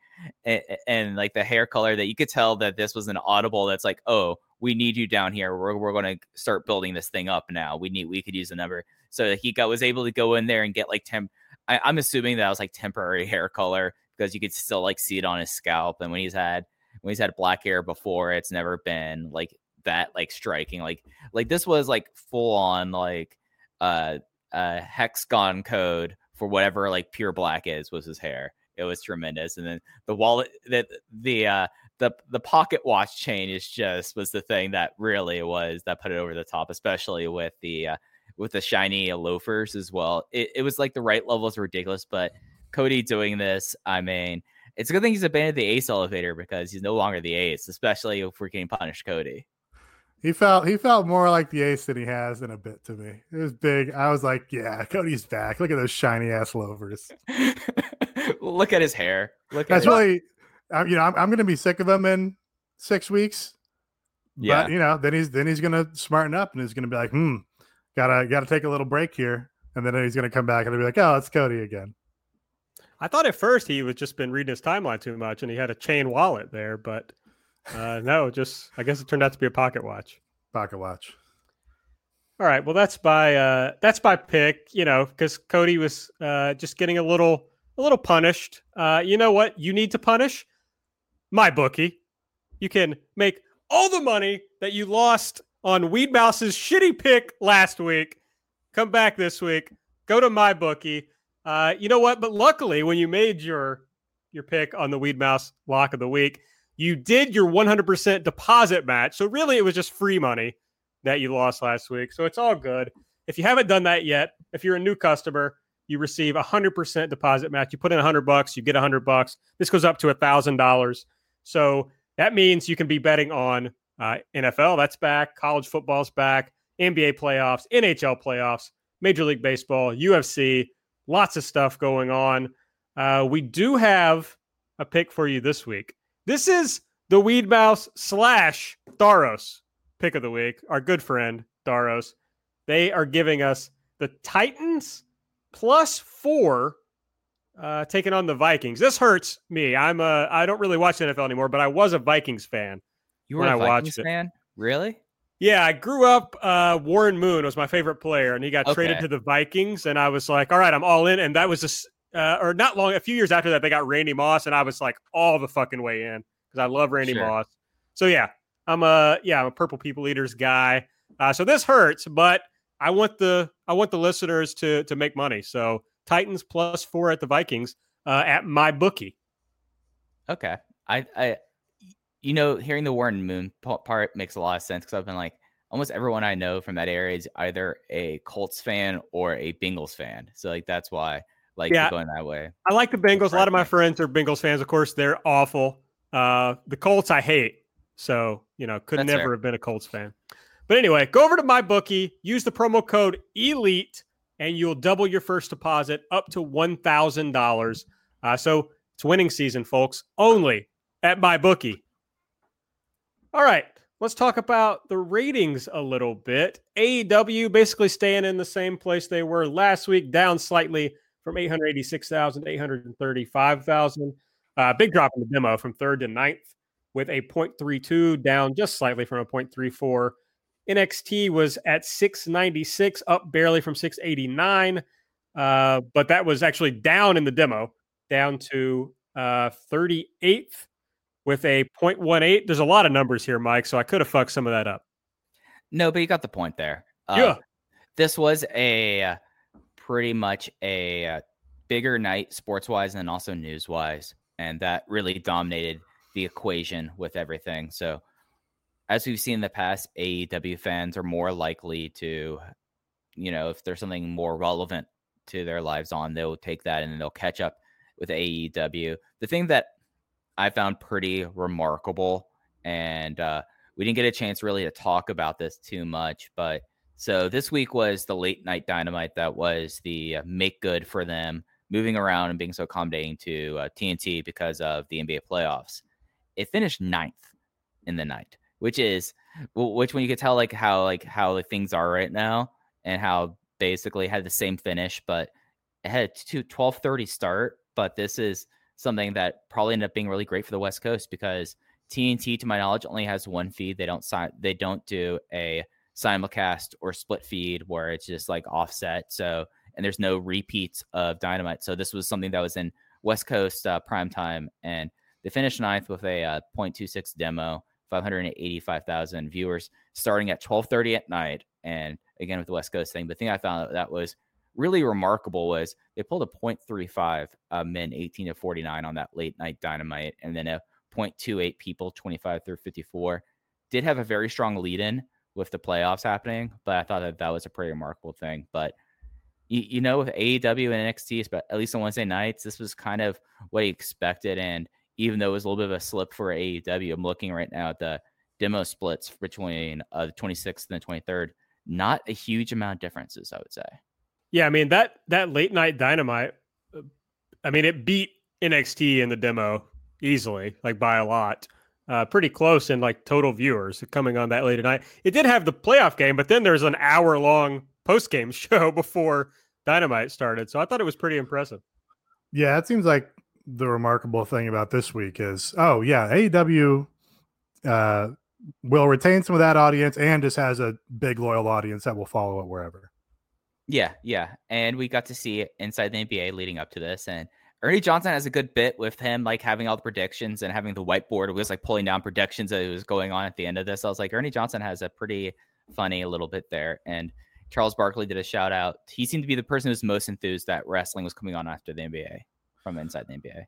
and, and like the hair color that you could tell that this was an audible that's like, oh, we need you down here. We're, we're going to start building this thing up now. We need, we could use a number. So he got, was able to go in there and get like temp. I, I'm assuming that was like temporary [laughs] hair color because you could still like see it on his scalp. And when he's had, when he's had black hair before, it's never been like that, like striking. Like, like this was like full on like, uh, uh, hexagon code for whatever like pure black is was his hair. It was tremendous. And then the wallet that the uh the the pocket watch chain is just was the thing that really was that put it over the top, especially with the uh, with the shiny loafers as well. It, it was like the right level is ridiculous, but Cody doing this, I mean, it's a good thing he's abandoned the ace elevator because he's no longer the ace, especially if we're getting punished Cody. He felt he felt more like the ace than he has in a bit to me. It was big. I was like, yeah, Cody's back. Look at those shiny ass loafers. [laughs] Look at his hair. Look That's at really, you know, I'm, I'm going to be sick of him in six weeks. yeah. But you know, then he's then he's going to smarten up and he's going to be like, hmm, gotta gotta take a little break here, and then he's going to come back and be like, oh, it's Cody again. I thought at first he was just been reading his timeline too much and he had a chain wallet there, but uh, no, just I guess it turned out to be a pocket watch. Pocket watch. All right, well that's by uh, that's by pick, you know, because Cody was uh, just getting a little a little punished. Uh, you know what? You need to punish my bookie. You can make all the money that you lost on Weed Mouse's shitty pick last week. Come back this week. Go to my bookie. Uh, you know what? But luckily, when you made your your pick on the Weed Mouse lock of the week, you did your 100% deposit match. So really, it was just free money that you lost last week. So it's all good. If you haven't done that yet, if you're a new customer, you receive a 100% deposit match. You put in 100 bucks, you get 100 bucks. This goes up to a $1,000. So that means you can be betting on uh, NFL, that's back, college football's back, NBA playoffs, NHL playoffs, Major League Baseball, UFC, lots of stuff going on. Uh, we do have a pick for you this week. This is the Weed Mouse slash Daros pick of the week. Our good friend Daros. They are giving us the Titans plus four, uh, taking on the Vikings. This hurts me. I'm a. I don't really watch the NFL anymore, but I was a Vikings fan. You were when a I Vikings watched it. fan? Really? Yeah, I grew up. Uh, Warren Moon was my favorite player, and he got traded to the Vikings, and I was like, "All right, I'm all in." And that was just, uh, or not long. A few years after that, they got Randy Moss, and I was like, all the fucking way in because I love Randy Sure. Moss. So yeah, I'm a yeah, I'm a Purple People Eaters guy. Uh, so this hurts, but I want the I want the listeners to to make money. So Titans plus four at the Vikings uh, at my bookie. Okay. I, I, you know, hearing the Warren Moon part makes a lot of sense because I've been like, almost everyone I know from that area is either a Colts fan or a Bengals fan. So like that's why like yeah, going that way. I like the Bengals. A lot of my friends are Bengals fans. Of course, they're awful. Uh, the Colts I hate. So you know, could that's never fair. have been a Colts fan. But anyway, go over to my bookie, use the promo code ELITE, and you'll double your first deposit up to one thousand uh, dollars. So it's winning season, folks. Only at my bookie. All right, let's talk about the ratings a little bit. AEW basically staying in the same place they were last week, down slightly from 886,000 to 835,000. Uh, big drop in the demo from third to ninth with a 0.32 down just slightly from a 0.34. NXT was at 696, up barely from 689. Uh, but that was actually down in the demo, down to uh, 38th with a 0.18. There's a lot of numbers here, Mike, so I could have fucked some of that up. No, but you got the point there. Uh, yeah. This was a pretty much a uh, bigger night sports wise and also news wise. And that really dominated the equation with everything. So, as we've seen in the past, AEW fans are more likely to, you know, if there's something more relevant to their lives on, they'll take that and they'll catch up with AEW. The thing that I found pretty remarkable. And uh, we didn't get a chance really to talk about this too much. But so this week was the late night dynamite that was the uh, make good for them moving around and being so accommodating to uh, TNT because of the NBA playoffs. It finished ninth in the night, which is which when you could tell like how like how like, things are right now and how basically had the same finish, but it had a 1230 start. But this is something that probably ended up being really great for the West Coast because TNT, to my knowledge, only has one feed. They don't sign. They don't do a simulcast or split feed where it's just like offset. So and there's no repeats of Dynamite. So this was something that was in West Coast uh, prime time, and they finished ninth with a uh, 0.26 demo, 585,000 viewers, starting at 12:30 at night. And again with the West Coast thing, the thing I found that was really remarkable was they pulled a 0.35 uh, men 18 to 49 on that late night dynamite, and then a 0.28 people 25 through 54. Did have a very strong lead in with the playoffs happening, but I thought that that was a pretty remarkable thing. But you, you know, with AEW and NXT, at least on Wednesday nights, this was kind of what he expected. And even though it was a little bit of a slip for AEW, I'm looking right now at the demo splits between uh, the 26th and the 23rd. Not a huge amount of differences, I would say. Yeah, I mean that that late night dynamite. Uh, I mean, it beat NXT in the demo easily, like by a lot. Uh, pretty close in like total viewers coming on that late at night. It did have the playoff game, but then there's an hour long post game [laughs] show before Dynamite started. So I thought it was pretty impressive. Yeah, it seems like the remarkable thing about this week is oh yeah, AEW uh, will retain some of that audience and just has a big loyal audience that will follow it wherever. Yeah, yeah. And we got to see it inside the NBA leading up to this. And Ernie Johnson has a good bit with him, like having all the predictions and having the whiteboard. It was like pulling down predictions that it was going on at the end of this. I was like, Ernie Johnson has a pretty funny little bit there. And Charles Barkley did a shout out. He seemed to be the person who's most enthused that wrestling was coming on after the NBA from inside the NBA.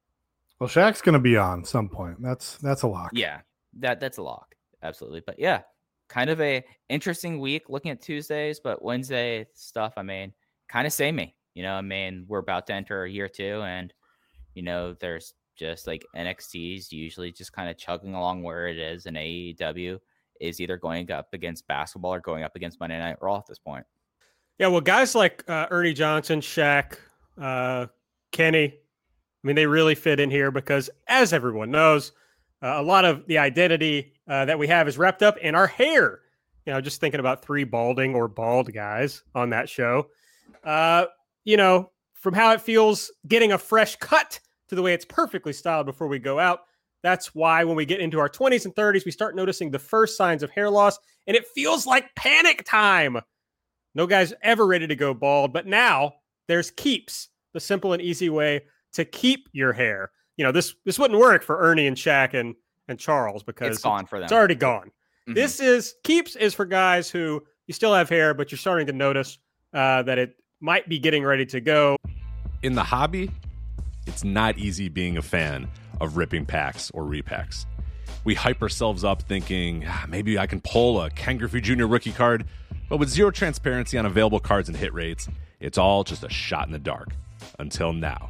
Well, Shaq's going to be on some point. That's that's a lock. Yeah, that that's a lock. Absolutely. But yeah, kind of a interesting week looking at Tuesdays, but Wednesday stuff, I mean, kind of samey. You know, I mean, we're about to enter a year two, and you know, there's just like NXT's usually just kind of chugging along where it is, and AEW is either going up against basketball or going up against Monday Night Raw at this point. Yeah, well, guys like uh, Ernie Johnson, Shaq, uh, Kenny, I mean, they really fit in here because, as everyone knows, uh, a lot of the identity uh, that we have is wrapped up in our hair. You know, just thinking about three balding or bald guys on that show. Uh, you know, from how it feels getting a fresh cut to the way it's perfectly styled before we go out. That's why when we get into our 20s and 30s, we start noticing the first signs of hair loss, and it feels like panic time. No guy's ever ready to go bald, but now there's Keeps, the simple and easy way to keep your hair you know this this wouldn't work for Ernie and Shaq and and Charles because it's gone for them. It's already gone. Mm-hmm. This is keeps is for guys who you still have hair, but you're starting to notice uh, that it might be getting ready to go. In the hobby, it's not easy being a fan. of ripping packs or repacks. We hype ourselves up thinking ah, maybe I can pull a Ken Griffey Jr. rookie card, but with zero transparency on available cards and hit rates, it's all just a shot in the dark. Until now.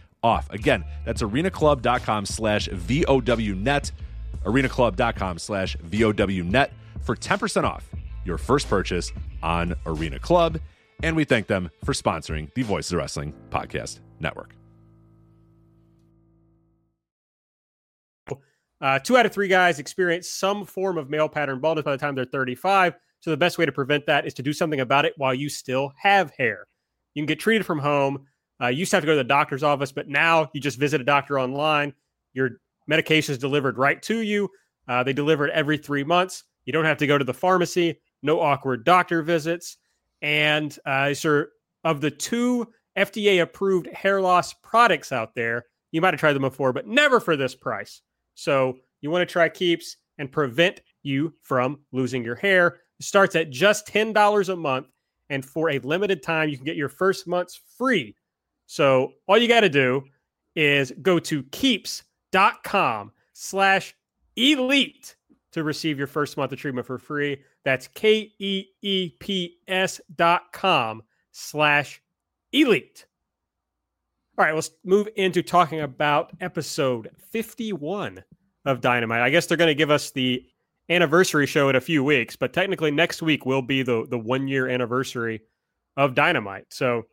off. Again, that's arenaclub.com slash VOWnet, arenaclub.com slash VOWnet for 10% off your first purchase on Arena Club. And we thank them for sponsoring the Voices of Wrestling Podcast Network. Uh, two out of three guys experience some form of male pattern baldness by the time they're 35. So the best way to prevent that is to do something about it while you still have hair. You can get treated from home. Uh, you used to have to go to the doctor's office, but now you just visit a doctor online. Your medication is delivered right to you. Uh, they deliver it every three months. You don't have to go to the pharmacy. No awkward doctor visits. And uh, sir, of the two FDA approved hair loss products out there, you might have tried them before, but never for this price. So you want to try Keeps and prevent you from losing your hair. It starts at just $10 a month. And for a limited time, you can get your first month's free. So all you got to do is go to keeps.com slash elite to receive your first month of treatment for free. That's K E E P S dot com slash elite. All right, let's move into talking about episode 51 of Dynamite. I guess they're going to give us the anniversary show in a few weeks, but technically next week will be the, the one year anniversary of Dynamite. So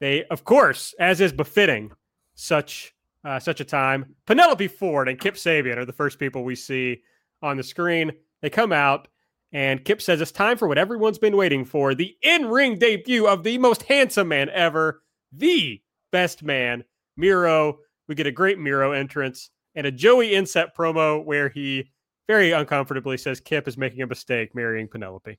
they, of course, as is befitting such uh, such a time, Penelope Ford and Kip Sabian are the first people we see on the screen. They come out, and Kip says it's time for what everyone's been waiting for the in ring debut of the most handsome man ever, the best man, Miro. We get a great Miro entrance and a Joey inset promo where he very uncomfortably says Kip is making a mistake marrying Penelope.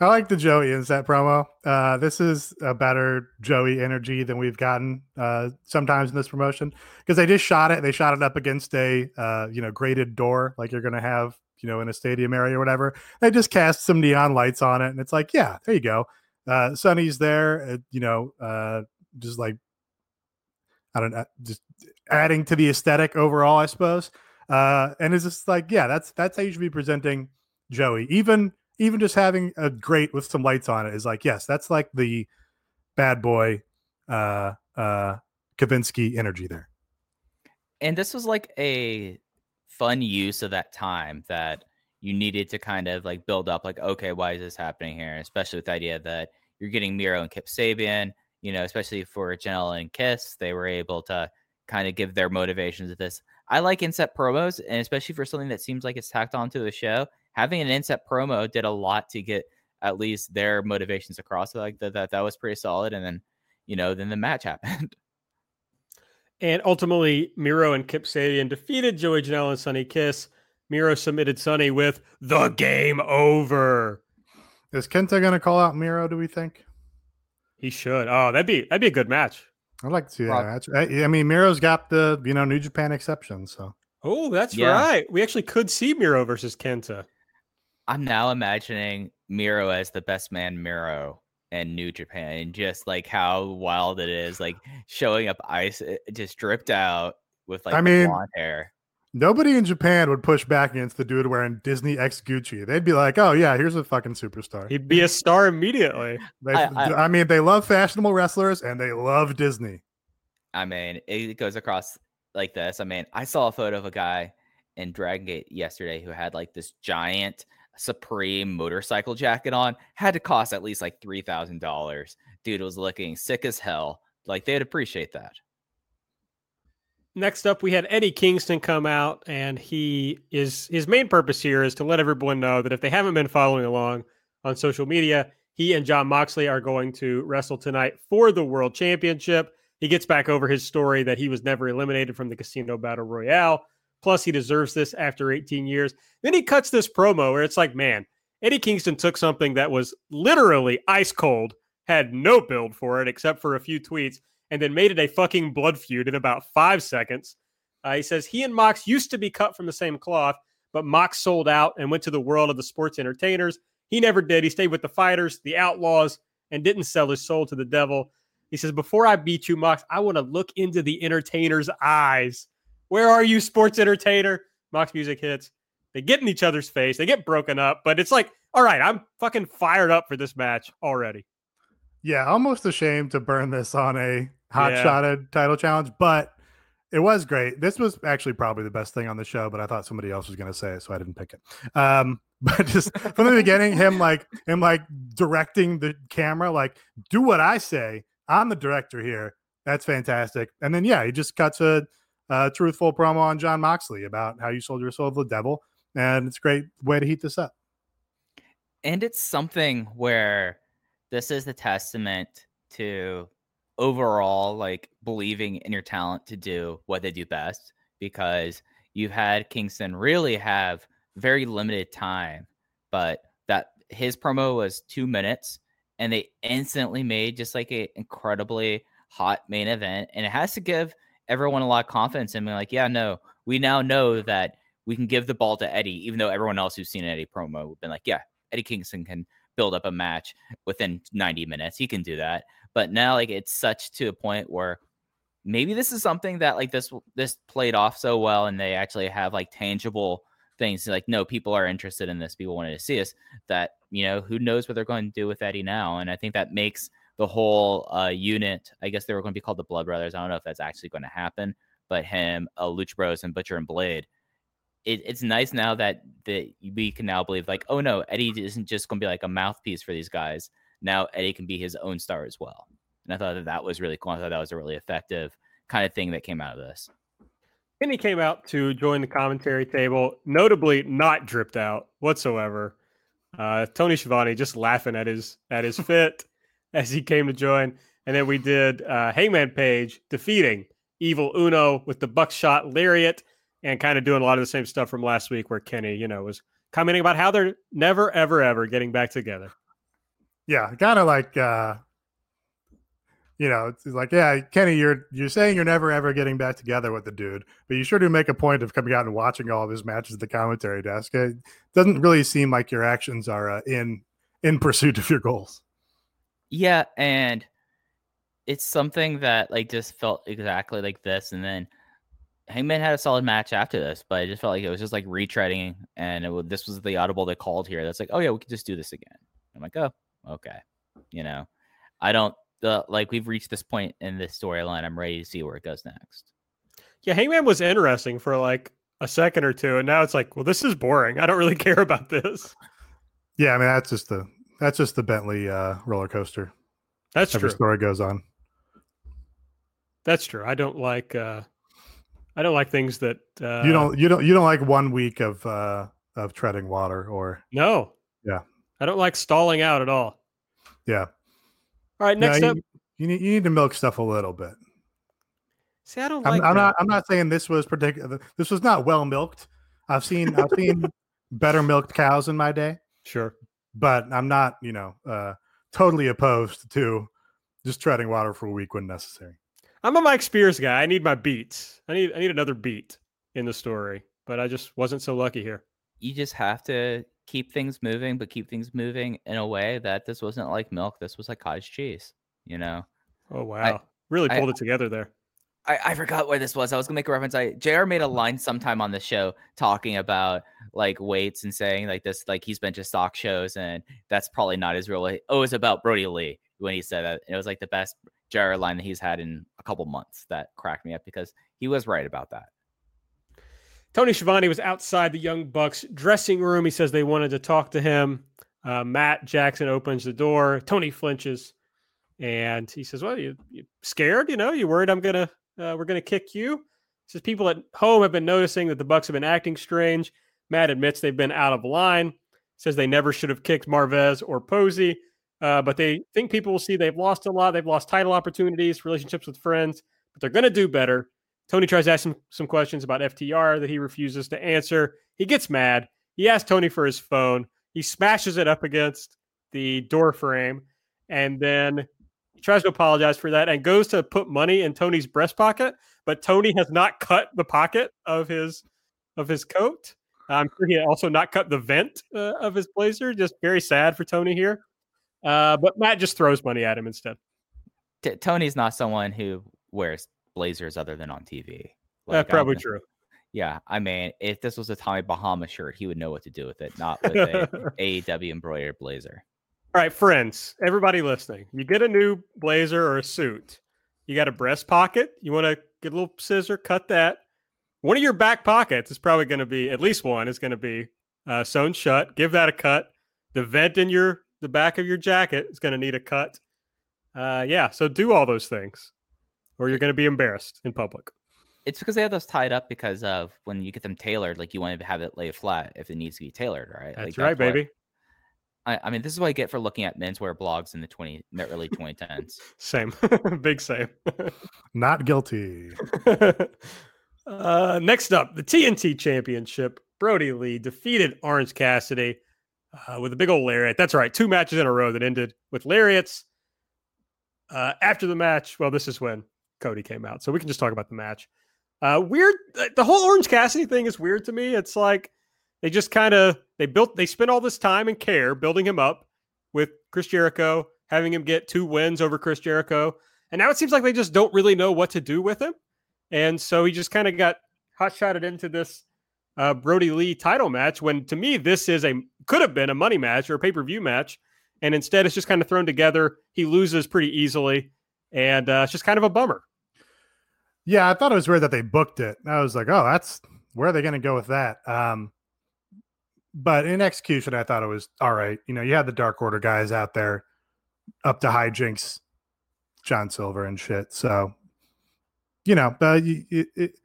I like the Joey inset promo. Uh, this is a better Joey energy than we've gotten uh, sometimes in this promotion because they just shot it. They shot it up against a uh, you know graded door like you're going to have you know in a stadium area or whatever. They just cast some neon lights on it, and it's like, yeah, there you go. Uh, Sonny's there, uh, you know, uh, just like I don't know, just adding to the aesthetic overall, I suppose. Uh, and it's just like, yeah, that's that's how you should be presenting Joey, even even just having a grate with some lights on it is like, yes, that's like the bad boy uh uh Kavinsky energy there. And this was like a fun use of that time that you needed to kind of like build up, like, okay, why is this happening here? Especially with the idea that you're getting Miro and Kip Sabian, you know, especially for Janela and Kiss, they were able to kind of give their motivations of this. I like inset promos, and especially for something that seems like it's tacked onto the show, having an inset promo did a lot to get at least their motivations across. Like that, that, that was pretty solid. And then, you know, then the match [laughs] happened. And ultimately, Miro and Kip Sabian defeated Joey Janela and Sonny Kiss. Miro submitted Sonny with the game over. Is Kenta going to call out Miro? Do we think he should? Oh, that'd be that'd be a good match. I'd like to see that. I, I mean, Miro's got the you know New Japan exception, so. Oh, that's yeah. right. We actually could see Miro versus Kenta. I'm now imagining Miro as the best man Miro and New Japan, and just like how wild it is, like showing up ice eh, just dripped out with like I mean, blonde hair. Nobody in Japan would push back against the dude wearing Disney X Gucci. They'd be like, "Oh yeah, here's a fucking superstar." He'd be a star immediately. They, I, I, I mean, they love fashionable wrestlers and they love Disney. I mean, it goes across like this. I mean, I saw a photo of a guy in Dragon Gate yesterday who had like this giant Supreme motorcycle jacket on. Had to cost at least like three thousand dollars. Dude was looking sick as hell. Like they'd appreciate that. Next up, we had Eddie Kingston come out, and he is his main purpose here is to let everyone know that if they haven't been following along on social media, he and Jon Moxley are going to wrestle tonight for the World Championship. He gets back over his story that he was never eliminated from the Casino Battle Royale. Plus, he deserves this after 18 years. Then he cuts this promo where it's like, man, Eddie Kingston took something that was literally ice cold, had no build for it except for a few tweets, and then made it a fucking blood feud in about five seconds. Uh, he says he and Mox used to be cut from the same cloth, but Mox sold out and went to the world of the sports entertainers. He never did. He stayed with the fighters, the outlaws, and didn't sell his soul to the devil. He says, Before I beat you, Mox, I want to look into the entertainer's eyes. Where are you, sports entertainer? Mox music hits. They get in each other's face. They get broken up, but it's like, all right, I'm fucking fired up for this match already. Yeah, almost ashamed to burn this on a hot yeah. shotted title challenge, but it was great. This was actually probably the best thing on the show, but I thought somebody else was going to say it, so I didn't pick it. Um, [laughs] but just from the beginning, him like him like directing the camera, like do what I say, I'm the director here. That's fantastic. And then yeah, he just cuts a, a truthful promo on Jon Moxley about how you sold your soul to the devil, and it's a great way to heat this up. And it's something where this is the testament to overall like believing in your talent to do what they do best because you've had Kingston really have very limited time, but that his promo was two minutes and they instantly made just like a incredibly hot main event. And it has to give everyone a lot of confidence in me. Like, yeah, no, we now know that we can give the ball to Eddie, even though everyone else who's seen an Eddie promo have been like, yeah, Eddie Kingston can build up a match within 90 minutes. He can do that. But now, like, it's such to a point where maybe this is something that like this this played off so well, and they actually have like tangible things like no people are interested in this people wanted to see us that you know who knows what they're going to do with eddie now and i think that makes the whole uh, unit i guess they were going to be called the blood brothers i don't know if that's actually going to happen but him uh, lucha bros and butcher and blade it, it's nice now that that we can now believe like oh no eddie isn't just going to be like a mouthpiece for these guys now eddie can be his own star as well. And i thought that that was really cool i thought that was a really effective kind of thing that came out of this. Kenny came out to join the commentary table, notably not dripped out whatsoever. Uh, Tony Schiavone just laughing at his at his [laughs] fit as he came to join, and then we did uh, Hangman Page defeating Evil Uno with the buckshot lariat, and kind of doing a lot of the same stuff from last week, where Kenny, you know, was commenting about how they're never, ever, ever getting back together. Yeah, kind of like uh, you know, it's like, yeah, Kenny, you're you're saying you're never ever getting back together with the dude, but you sure do make a point of coming out and watching all of his matches at the commentary desk. It doesn't really seem like your actions are uh, in in pursuit of your goals. Yeah, and it's something that like just felt exactly like this, and then Hangman had a solid match after this, but I just felt like it was just like retreading, and it, this was the audible they called here. That's like, oh yeah, we could just do this again. I'm like, oh, okay, you know, I don't the like we've reached this point in this storyline. I'm ready to see where it goes next. Yeah, Hangman was interesting for like a second or two, and now it's like, well, this is boring. I don't really [laughs] care about this. Yeah, I mean that's just the that's just the Bentley uh, roller coaster. That's Every true. story goes on. That's true. I don't like uh I don't like things that uh you don't you don't you don't like one week of uh of treading water or No. Yeah. I don't like stalling out at all. yeah. All right, No, next you, up. you need you need to milk stuff a little bit. See, I don't I'm, like I'm not I'm not saying this was particular. This was not well milked. I've seen I've seen [laughs] better milked cows in my day, Sure. But I'm not you know uh totally opposed to just treading water for a week when necessary. I'm a Mike Spears guy. I need my beats. I need I need another beat in the story, but I just wasn't so lucky here. You just have to keep things moving, but keep things moving in a way that this wasn't like milk. This was like cottage cheese. You know. Oh wow. really I- pulled it together there. I, I forgot where this was. I was gonna make a reference. I JR made a line sometime on the show talking about like weights and saying like this, like he's been to stock shows, and that's probably not his real. Oh, it's about Brodie Lee when he said that. It was like the best JR line that he's had in a couple months. That cracked me up because he was right about that. Tony Schiavone was outside the Young Bucks dressing room. He says they wanted to talk to him. Uh, Matt Jackson opens the door. Tony flinches, and he says, "Well, you, you scared? You know, you worried I'm gonna uh, we're gonna kick you?" Says people at home have been noticing that the Bucks have been acting strange. Matt admits they've been out of line. Says they never should have kicked Marvez or Posey, uh, but they think people will see they've lost a lot. They've lost title opportunities, relationships with friends, but they're going to do better. Tony tries to ask him some questions about FTR that he refuses to answer. He gets mad. He asks Tony for his phone. He smashes it up against the door frame and then he tries to apologize for that and goes to put money in Tony's breast pocket, but Tony has not cut the pocket of his of his coat. I'm sure he also not cut the vent uh, of his blazer. Just very sad for Tony here. Uh, but Matt just throws money at him instead. T- Tony's not someone who wears blazers other than on TV. Uh, I probably true. Yeah, I mean, if this was a Tommy Bahama shirt, he would know what to do with it, not [laughs] with a AEW embroidered blazer. All right, friends, everybody listening, you get a new blazer or a suit. You got a breast pocket. You want to get a little scissor, cut that. One of your back pockets is probably going to be at least one is going to be uh, sewn shut. Give that a cut. The vent in your the back of your jacket is going to need a cut. Uh, yeah, so do all those things, or you're going to be embarrassed in public. It's because they have those tied up because of when you get them tailored, like you want to have it lay flat if it needs to be tailored, right? That's Like, right, why- baby. I, I mean, this is what I get for looking at menswear blogs in the twenty, in the early 2010s. [laughs] Same, [laughs] big same. [laughs] Not guilty. uh, next up, the TNT Championship. Brodie Lee defeated Orange Cassidy uh, with a big old lariat. That's right, two matches in a row that ended with lariats. Uh, after the match, well, this is when Cody came out, so we can just talk about the match. Uh, weird. uh, The whole Orange Cassidy thing is weird to me. It's like they just kind of they built they spent all this time and care building him up with Chris Jericho, having him get two wins over Chris Jericho, and now it seems like they just don't really know what to do with him. And so he just kind of got hot shotted into this uh, Brodie Lee title match when to me this is a could have been a money match or a pay per view match, and instead it's just kind of thrown together. He loses pretty easily, and uh, it's just kind of a bummer. Yeah, I thought it was weird that they booked it. I was like, oh, that's where are they going to go with that? Um, but in execution, I thought it was all right. You know, you had the Dark Order guys out there up to hijinks, John Silver and shit. So, you know, but you, it, it,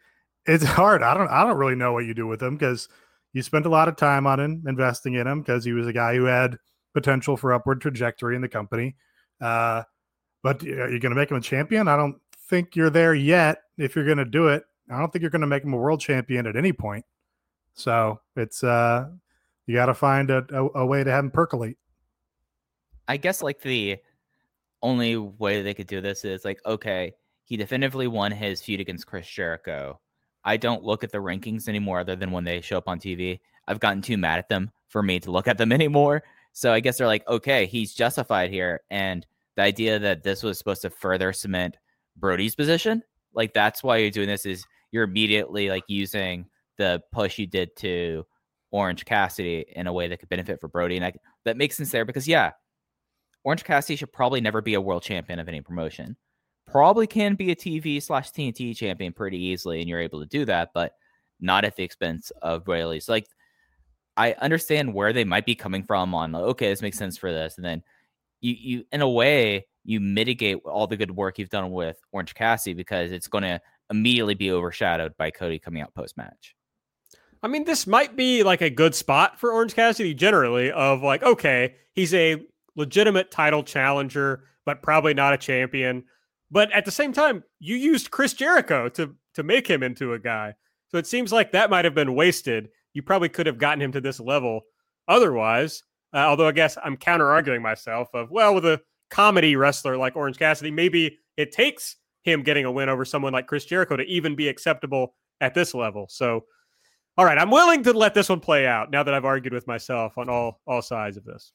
it's hard. I don't, I don't really know what you do with him because you spent a lot of time on him, investing in him because he was a guy who had potential for upward trajectory in the company. Uh, but are you going to make him a champion? I don't think you're there yet. If you're going to do it, I don't think you're going to make him a world champion at any point. So it's uh, you got to find a, a, a way to have him percolate. I guess like the only way they could do this is like, okay, he definitively won his feud against Chris Jericho. I don't look at the rankings anymore other than when they show up on TV. I've gotten too mad at them for me to look at them [laughs] anymore. So I guess they're like, okay, he's justified here. And the idea that this was supposed to further cement Brodie's position, like that's why you're doing this is you're immediately like using the push you did to Orange Cassidy in a way that could benefit for Brodie. And I, that makes sense there because yeah, Orange Cassidy should probably never be a world champion of any promotion. Probably can be a TV slash TNT champion pretty easily, and you're able to do that. But not at the expense of Bailey. So like I understand where they might be coming from on like, okay, this makes sense for this. And then you you in a way you mitigate all the good work you've done with Orange Cassidy because it's going to immediately be overshadowed by Cody coming out post match. I mean, this might be like a good spot for Orange Cassidy generally of like, okay, he's a legitimate title challenger, but probably not a champion. But at the same time, you used Chris Jericho to to make him into a guy. So it seems like that might have been wasted. You probably could have gotten him to this level otherwise. Uh, although I guess I'm counter arguing myself of well, with a comedy wrestler like Orange Cassidy, maybe it takes him getting a win over someone like Chris Jericho to even be acceptable at this level. So, all right, I'm willing to let this one play out now that I've argued with myself on all all sides of this.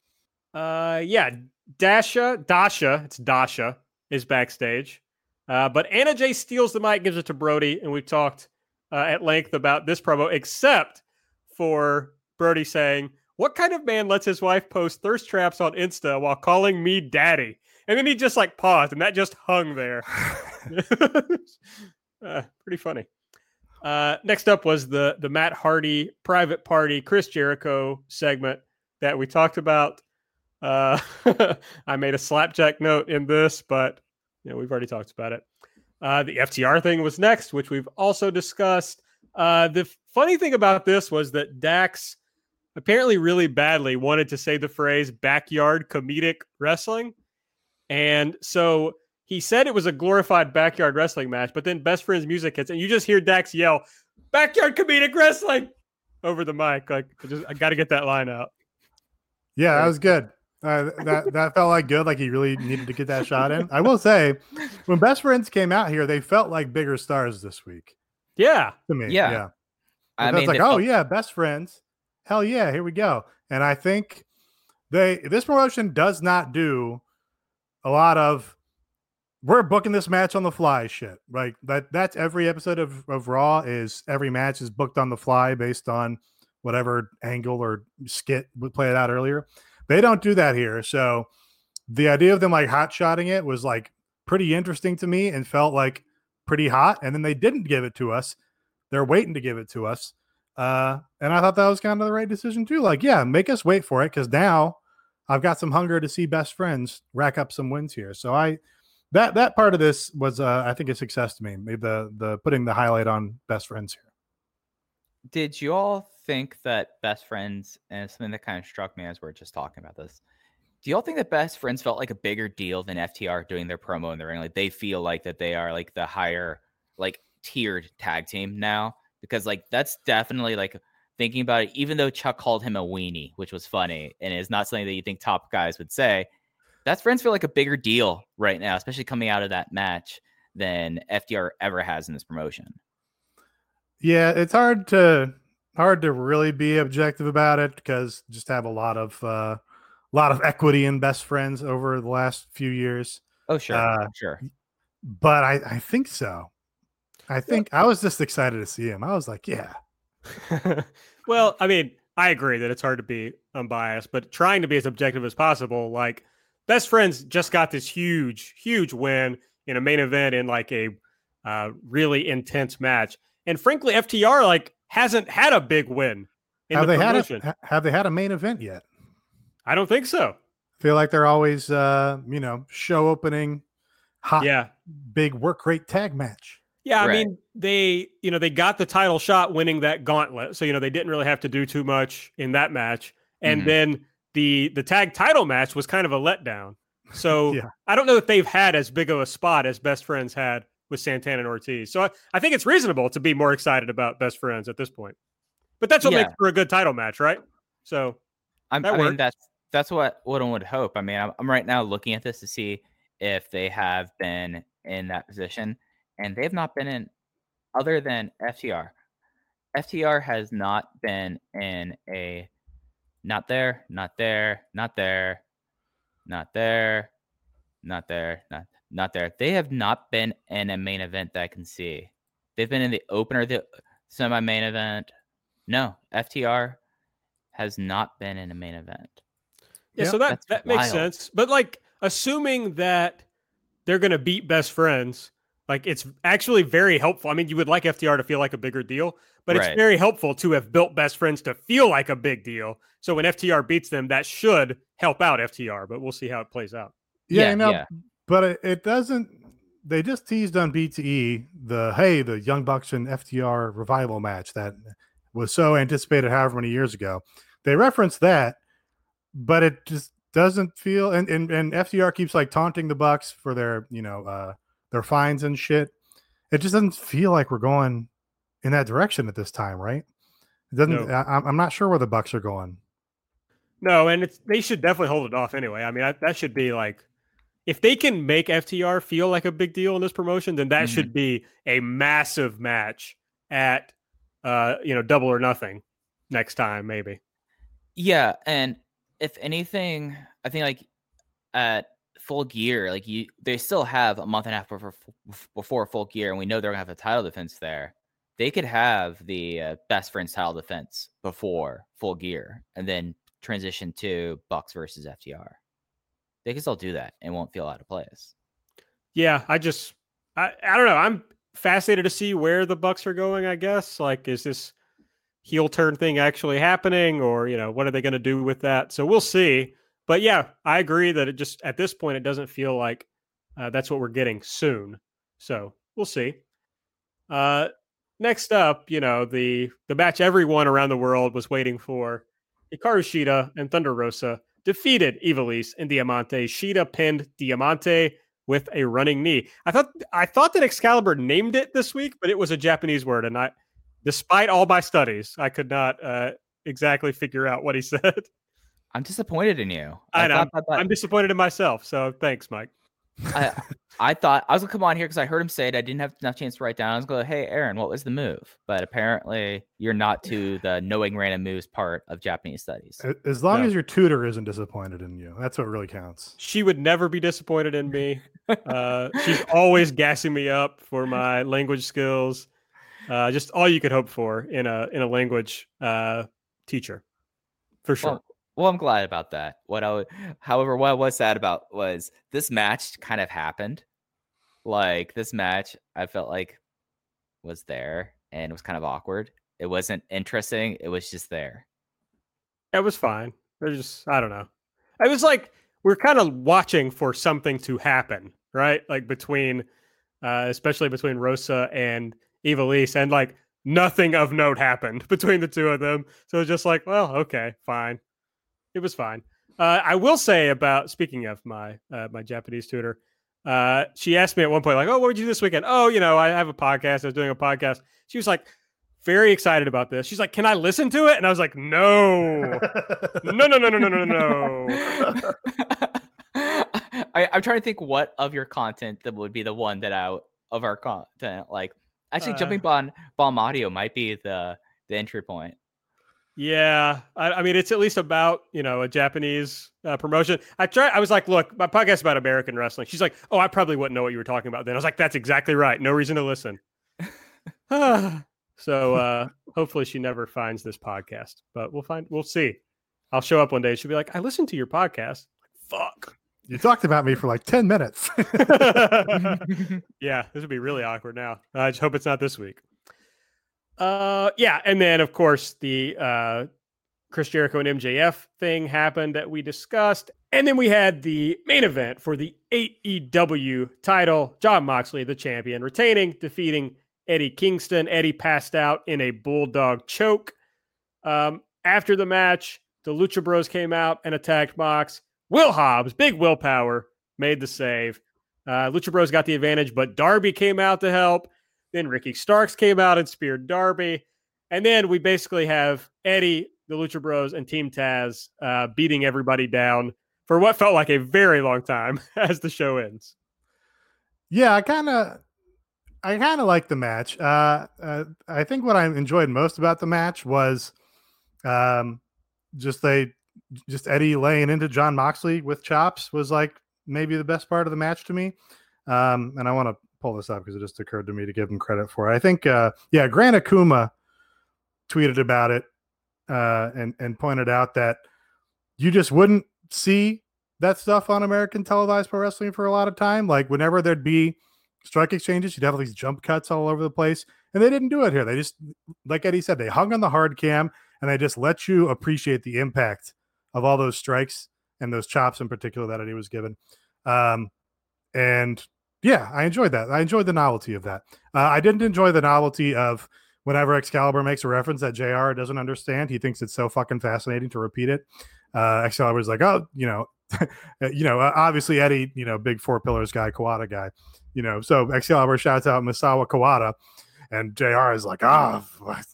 Uh, yeah, Dasha, Dasha, it's Dasha is backstage, uh, but Anna Jay steals the mic, gives it to Brodie, and we've talked uh, at length about this promo, except for Brodie saying, "What kind of man lets his wife post thirst traps on Insta while calling me daddy?" And then he just like paused, and that just hung there. [laughs] [laughs] uh, pretty funny. Uh, next up was the the Matt Hardy private party Chris Jericho segment that we talked about. Uh, [laughs] I made a slapjack note in this, but you know, we've already talked about it. Uh, the FTR thing was next, which we've also discussed. Uh, the funny thing about this was that Dax apparently really badly wanted to say the phrase backyard comedic wrestling. And so he said it was a glorified backyard wrestling match, but then Best Friends music hits, and you just hear Dax yell, backyard comedic wrestling over the mic. Like, I, just, I got to get that line out. Yeah, that was good. Uh, that that felt like good. Like he really needed to get that shot in. I will say, when Best Friends came out here, they felt like bigger stars this week Yeah. to me. Yeah. yeah. I I mean, was like, oh felt- yeah, best friends. Hell yeah, here we go. And I think they this promotion does not do a lot of we're booking this match on the fly shit. Like that that's every episode of, of Raw is every match is booked on the fly based on whatever angle or skit we played out earlier. They don't do that here. So the idea of them like hot shotting it was like pretty interesting to me and felt like pretty hot. And then they didn't give it to us. They're waiting to give it to us. Uh, and I thought that was kind of the right decision too. Like, yeah, make us wait for it because now I've got some hunger to see best friends rack up some wins here. So I that that part of this was uh, I think a success to me. Maybe the the putting the highlight on best friends here. Did you all think that best friends and something that kind of struck me as we're just talking about this? Do y'all think that best friends felt like a bigger deal than FTR doing their promo in the ring? Like they feel like that they are like the higher, like tiered tag team now? Because like that's definitely like thinking about it, even though Chuck called him a weenie, which was funny and is not something that you think top guys would say. Best friends feel like a bigger deal right now, especially coming out of that match than FTR ever has in this promotion. Yeah, it's hard to hard to really be objective about it because just have a lot of uh, lot of equity in best friends over the last few years. Oh sure, Uh, sure. But I, I think so. I think I was just excited to see him. I was like, yeah, [laughs] well, I mean, I agree that it's hard to be unbiased, but trying to be as objective as possible. Like, best friends just got this huge, huge win in a main event in like a uh, really intense match, and frankly, FTR like hasn't had a big win in have the they had a, have they had a main event yet? I don't think so. feel like they're always uh, you know, show opening hot Yeah, big work rate tag match. Yeah, I Right. mean, they, you know, they got the title shot winning that gauntlet. So, you know, they didn't really have to do too much in that match. And Mhm. then the the tag title match was kind of a letdown. So, [laughs] Yeah. I don't know if they've had as big of a spot as Best Friends had with Santana and Ortiz. So, I, I think it's reasonable to be more excited about Best Friends at this point. But that's what Yeah. makes for a good title match, right? So, I'm, I mean, works. that's that's what one would hope. I mean, I'm, I'm right now looking at this to see if they have been in that position, and they have not been in. Other than FTR, FTR has not been in a not there, not there, not there, not there, not there, not not there. They have not been in a main event that I can see. They've been in the opener, the semi main event. No, FTR has not been in a main event. yeah, Yeah, so that, that's that makes sense. But like, assuming that they're going to beat Best Friends, Like it's actually very helpful. I mean, you would like FTR to feel like a bigger deal, but it's very helpful to have built best friends to feel like a big deal. So when FTR beats them, that should help out FTR, but we'll see how it plays out. Yeah, Yeah, I know, yeah. but it, it doesn't. They just teased on BTE the hey, the Young Bucks and FTR revival match that was so anticipated however many years ago. They referenced that, but it just doesn't feel. And and, and FTR keeps like taunting the Bucks for their you know uh their fines and shit. It just doesn't feel like we're going in that direction at this time, right? It doesn't. No. I, I'm- I'm not sure where the Bucks are going. No, and it's they should definitely hold it off anyway. I mean, that, that should be like if they can make FTR feel like a big deal in this promotion, then that Mhm. should be a massive match at uh, you know, double or nothing next time, maybe. Yeah, and if anything, I think like at full gear, like you, they still have a month and a half before before full gear, and we know they're gonna have a title defense there. They could have the uh, best friends style defense before full gear, and then transition to Bucks versus FTR. They can still do that and won't feel out of place. Yeah, I just I, I don't know. I'm fascinated to see where the Bucks are going, I guess. Like is this heel turn thing actually happening or, you know, what are they going to do with that? So we'll see. But yeah, I agree that it just at this point it doesn't feel like uh, that's what we're getting soon. So we'll see. Uh next up, you know, the the match everyone around the world was waiting for. Hikaru Shida and Thunder Rosa defeated Ivelisse and Diamante. Shida pinned Diamante with a running knee. I thought I thought that Excalibur named it this week, but it was a Japanese word, and I, despite all my studies, I could not uh, exactly figure out what he [laughs] said. I'm disappointed in you. I know. thought that- that- I'm disappointed in myself. So thanks, Mike. I, I thought I was gonna come on here because I heard him say it. I didn't have enough chance to write down. I was going, to say, "Hey, Aaron, what was the move?" But apparently, you're not to the knowing random moves part of Japanese studies. As long No. as your tutor isn't disappointed in you, that's what really counts. She would never be disappointed in me. Uh, she's always gassing me up for my language skills. Uh, just all you could hope for in a in a language uh, teacher, for sure. Well, well, I'm glad about that. What I however, what I was sad about was this match kind of happened. Like this match, I felt like was there and it was kind of awkward. It wasn't interesting. It was just there. It was fine. It just I don't know. It was like we're kind of watching for something to happen, right? Like between, uh, especially between Rosa and Ivelisse, and like nothing of note happened [laughs] between the two of them. So it's just like, well, okay, fine. It was fine. Uh, I will say about speaking of my uh, my Japanese tutor, uh, she asked me at one point, like, "Oh, what would you do this weekend?" Oh, you know, I have a podcast. I was doing a podcast. She was like, very excited about this. She's like, "Can I listen to it?" And I was like, "No, [laughs] no, no, no, no, no, no, no." [laughs] I, I'm trying to think what of your content that would be the one that I of our content like actually Uh, jumping on bomb audio might be the the entry point. Yeah, I, I mean, it's at least about you know a Japanese uh, promotion. I tried. I was like, "Look, my podcast about American wrestling." She's like, "Oh, I probably wouldn't know what you were talking about." Then I was like, "That's exactly right. No reason to listen." [laughs] [sighs] so uh, hopefully, she never finds this podcast, but we'll find. We'll see. I'll show up one day. She'll be like, "I listened to your podcast." Fuck. You talked about me for like 10 minutes. [laughs] yeah, this would be really awkward now. I just hope it's not this week. Uh, yeah, and then of course the uh, Chris Jericho and MJF thing happened that we discussed, and then we had the main event for the AEW title. Jon Moxley, the champion, retaining, defeating Eddie Kingston. Eddie passed out in a bulldog choke. Um, after the match, the Lucha Bros came out and attacked Mox. Will Hobbs, big willpower, made the save. Uh, Lucha Bros got the advantage, but Darby came out to help. Then Ricky Starks came out and speared Darby. And then we basically have Eddie, the Lucha Bros, and Team Taz uh, beating everybody down for what felt like a very long time [laughs] as the show ends. yeah, I kind of. I kind of like the match. Uh, uh, I think what I enjoyed most about the match was, um, just they, just Eddie laying into Jon Moxley with chops was like maybe the best part of the match to me. Um, and I want to pull this up because it just occurred to me to give him credit for it. I think, uh, yeah, Grant Akuma tweeted about it uh, and and pointed out that you just wouldn't see that stuff on American televised pro wrestling for a lot of time. Like whenever there'd be strike exchanges. You'd have all these jump cuts all over the place, and they didn't do it here. They just, like Eddie said, they hung on the hard cam and they just let you appreciate the impact of all those strikes and those chops in particular that Eddie was given. Um, and yeah, I enjoyed that. I enjoyed the novelty of that. Uh, I didn't enjoy the novelty of whenever Excalibur makes a reference that JR doesn't understand, he thinks it's so fucking fascinating to repeat it. Uh, Excalibur's like, oh, you know, [laughs] you know, uh, obviously Eddie, you know, big four pillars guy, Kawada guy, you know, so Excalibur shouts out Misawa Kawada, and JR is like, ah, oh, what,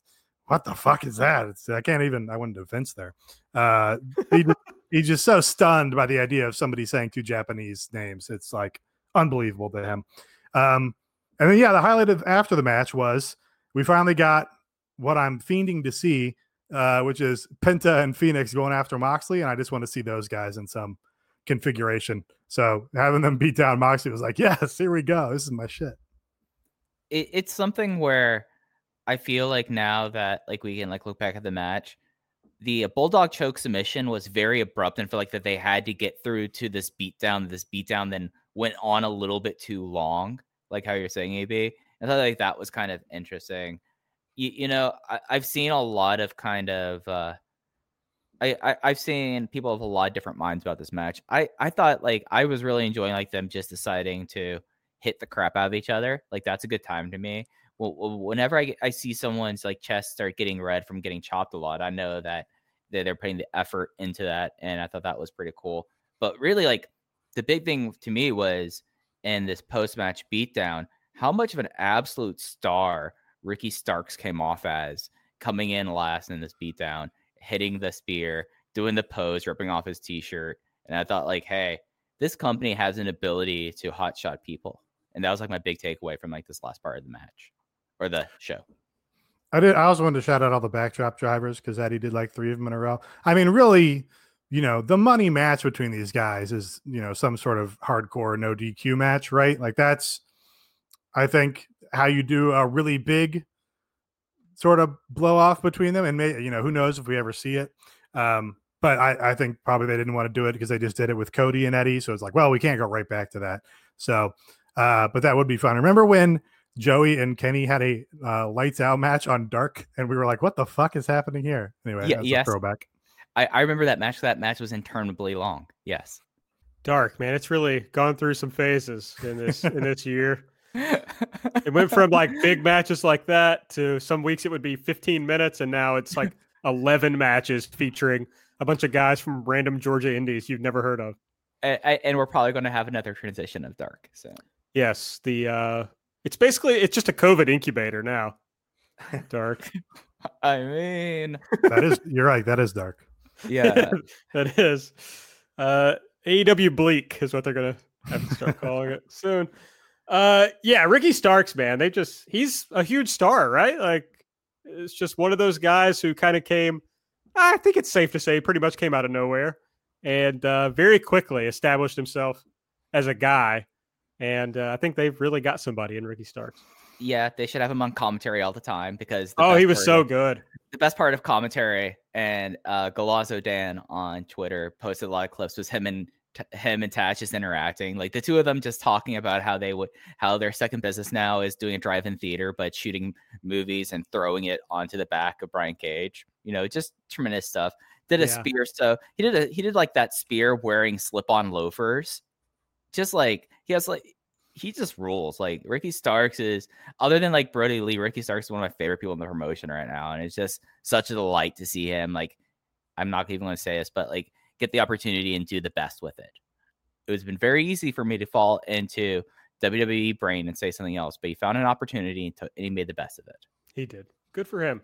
what the fuck is that? It's, I can't even, I wouldn't defense there. Uh, he, [laughs] he's just so stunned by the idea of somebody saying two Japanese names. It's like unbelievable to him. Um, and then, yeah, the highlight of after the match was we finally got what I'm fiending to see, uh, which is Penta and Fenix going after Moxley, and I just want to see those guys in some configuration. So having them beat down Moxley was like, yes, here we go. This is my shit. It, it's something where I feel like now that like we can like look back at the match, the bulldog choke submission was very abrupt and feel like that they had to get through to this beatdown. This beatdown then went on a little bit too long, like how you're saying, AB. I thought like that was kind of interesting. You, you know, I, have seen a lot of kind of uh I, I have seen people have a lot of different minds about this match. I I thought like I was really enjoying like them just deciding to hit the crap out of each other. Like that's a good time to me. Well, whenever I I see someone's like chest start getting red from getting chopped a lot, I know that they're, they're putting the effort into that, and I thought that was pretty cool. But really, like the big thing to me was in this post match beatdown how much of an absolute star Ricky Starks came off as coming in last in this beatdown, hitting the spear, doing the pose, ripping off his t-shirt. And I thought, like, hey, this company has an ability to hotshot people. And that was like my big takeaway from like this last part of the match or the show. I did. I also wanted to shout out all the backdrop drivers because Eddie did like three of them in a row. I mean, really, you know, the money match between these guys is, you know, some sort of hardcore no DQ match, right? Like that's I think how you do a really big sort of blow off between them, and may, you know who knows if we ever see it. Um, but I, I think probably they didn't want to do it because they just did it with Cody and Eddie, so it's like, well, we can't go right back to that. So, uh, but that would be fun. Remember when Joey and Kenny had a uh, lights out match on Dark, and we were like, what the fuck is happening here? Anyway, yeah, yes. throwback. I, I remember that match. That match was interminably long. Yes. Dark man, it's really gone through some phases in this in this year [laughs] it went from like big matches like that to some weeks it would be 15 minutes, and now it's like [laughs] 11 matches featuring a bunch of guys from random Georgia indies you've never heard of. And, and we're probably going to have another transition of dark. So yes, the uh, it's basically it's just a COVID incubator now. Dark. [laughs] I mean, that is you're right. That is dark. Yeah, [laughs] that is. Uh, AEW Bleak is what they're gonna have to start [laughs] calling it soon. Uh, yeah, Ricky Starks, man, they just he's a huge star, right? Like, it's just one of those guys who kind of came. I think it's safe to say, pretty much came out of nowhere, and uh, very quickly established himself as a guy. And uh, I think they've really got somebody in Ricky Starks. Yeah, they should have him on commentary all the time because. The oh, he was so of, good. The best part of commentary and uh, Galazo Dan on Twitter posted a lot of clips was him and t- him and Tatch just interacting, like the two of them just talking about how they would how their second business now is doing a drive-in theater, but shooting movies and throwing it onto the back of Brian Cage. You know, just tremendous stuff. Did a yeah. spear, so he did a he did like that spear wearing slip-on loafers. Just like he has like he just rules. Like Ricky Starks is other than like Brodie Lee, Ricky Starks is one of my favorite people in the promotion right now. And it's just such a delight to see him. Like, I'm not even gonna say this, but like get the opportunity and do the best with it. It has been very easy for me to fall into WWE brain and say something else, but he found an opportunity and he made the best of it. He did. Good for him.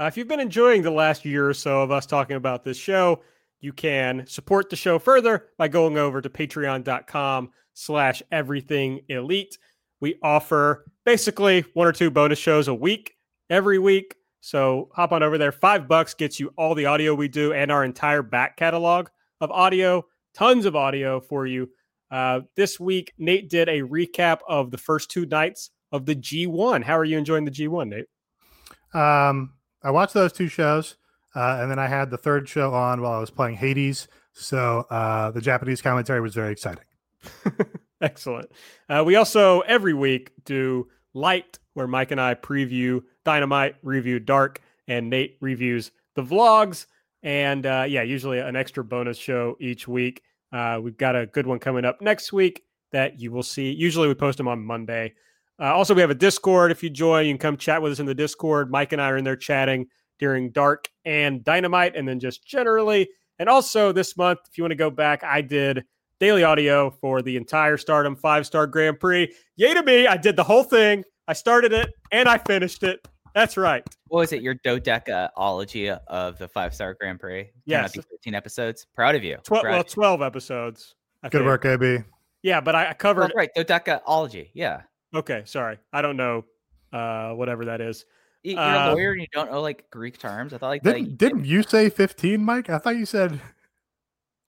Uh, if you've been enjoying the last year or so of us talking about this show, you can support the show further by going over to patreon.com slash everything elite. We offer basically one or two bonus shows a week every week. So hop on over there. Five bucks gets you all the audio we do and our entire back catalog of audio, tons of audio for you. Uh, this week, Nate did a recap of the first two nights of the G1. How are you enjoying the G1, Nate? Um, I watched those two shows, uh, and then I had the third show on while I was playing Hades. So uh, the Japanese commentary was very exciting. [laughs] Excellent. Uh, we also every week do light, where Mike and I preview Dynamite, review Dark, and Nate reviews the vlogs. And uh, yeah, usually an extra bonus show each week. Uh, we've got a good one coming up next week that you will see. Usually we post them on Monday. Uh, also, we have a Discord. If you join, you can come chat with us in the Discord. Mike and I are in there chatting during Dark and Dynamite, and then just generally. And also this month, if you want to go back, I did daily audio for the entire Stardom five star Grand Prix. Yay to me! I did the whole thing. I started it and I finished it. That's right. What was it? Your dodecaology of the five star Grand Prix? Turned out Yes. to be 13 episodes. Proud of you. Twelve, Proud well, of you. twelve episodes. I Good think. work, AB. Yeah, but I I Oh, covered. right, dodecaology. Yeah. Okay, sorry. I don't know uh, whatever that is. Y- You're Uh, a lawyer and you don't know like Greek terms. I thought like Didn't like, didn't you say 15, Mike? I thought you said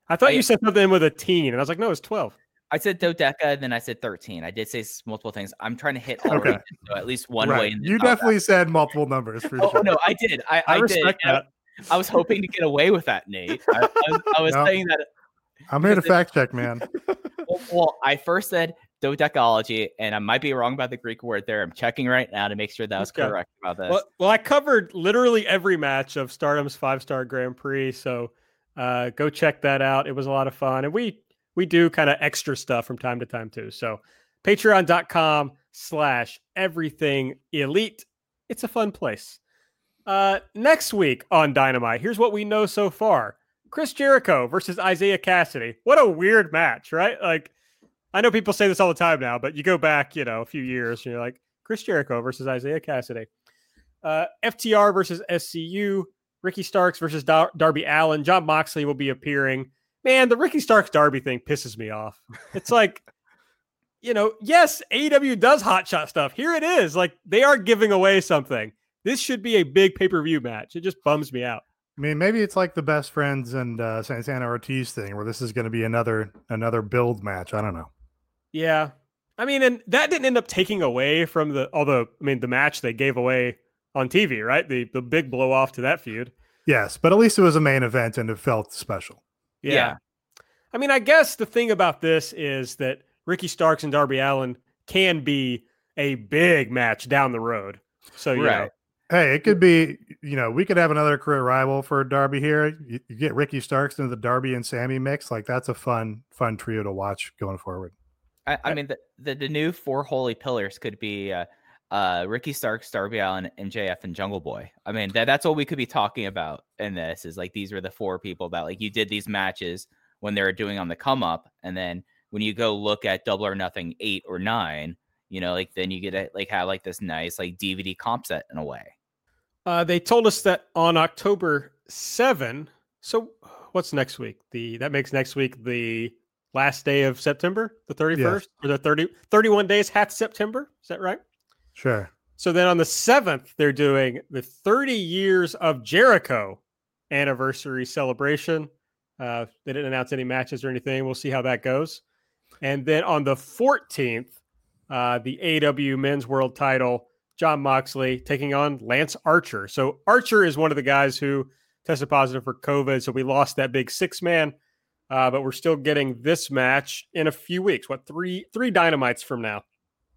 I thought I- you said something with a teen, and I was like, no, it's twelve. I said dodeca, and then I said 13. I did say multiple things. I'm trying to hit all Okay. regions, so at least one way. right. In You top half. definitely said multiple numbers for [laughs] Oh sure. no, I did. I, I, I, respect and I- that. I was hoping to get away with that, Nate. I, I was, I was No. saying that. I'm here to fact check, man. [laughs] [laughs] Well, well, I first said dodecology, and I might be wrong about the Greek word there. I'm checking right now to make sure that was Okay. correct about this. Well, well, I covered literally every match of Stardom's five star Grand Prix, so uh, go check that out. It was a lot of fun, and we we do kind of extra stuff from time to time too. So patreon.com slash everything elite. It's a fun place. Uh, next week on Dynamite, here's what we know so far. Chris Jericho versus Isaiah Kassidy. What a weird match, right? Like, I know people say this all the time now, but you go back, you know, a few years and you're like, Chris Jericho versus Isaiah Kassidy. Uh, FTR versus SCU. Ricky Starks versus Dar- Darby Allin. Jon Moxley will be appearing. Man, the Ricky Starks Darby thing pisses me off. It's [laughs] like, you know, yes, AEW does hotshot stuff. Here it is. Like they are giving away something. This should be a big pay per view match. It just bums me out. I mean, maybe it's like the best friends and uh, Santana Ortiz thing, where this is going to be another another build match. I don't know. Yeah. I mean, and that didn't end up taking away from the although I mean the match they gave away on TV, right? The the big blow off to that feud. Yes, but at least it was a main event and it felt special. Yeah. Yeah. I mean, I guess the thing about this is that Ricky Starks and Darby Allin can be a big match down the road. So, you know, Right. Hey, it could be. You know, we could have another career rival for Darby here. You, you get Ricky Starks into the Darby and Sammy mix. Like that's a fun fun trio to watch going forward. I, I mean, the, the the new four holy pillars could be uh, uh, Ricky Starks, Darby Allin, MJF, and Jungle Boy. I mean, that, that's what we could be talking about in this. Is like these were the four people that like you did these matches when they were doing on the come up, and then when you go look at Double or Nothing eight or nine, you know, like then you get to like have like this nice like DVD comp set in a way. uh, they told us that on October 7. So, what's next week? The That makes next week the last day of September, the 31st, or the 30, 31 days, half September. Is that right? Sure. So then on the 7th, they're doing the 30 years of Jericho anniversary celebration. Uh, they didn't announce any matches or anything. We'll see how that goes. And then on the 14th, uh, the AW men's world title, Jon Moxley taking on Lance Archer. So Archer is one of the guys who tested positive for COVID. So we lost that big six man, uh, but we're still getting this match in a few weeks. What, three, three dynamites from now?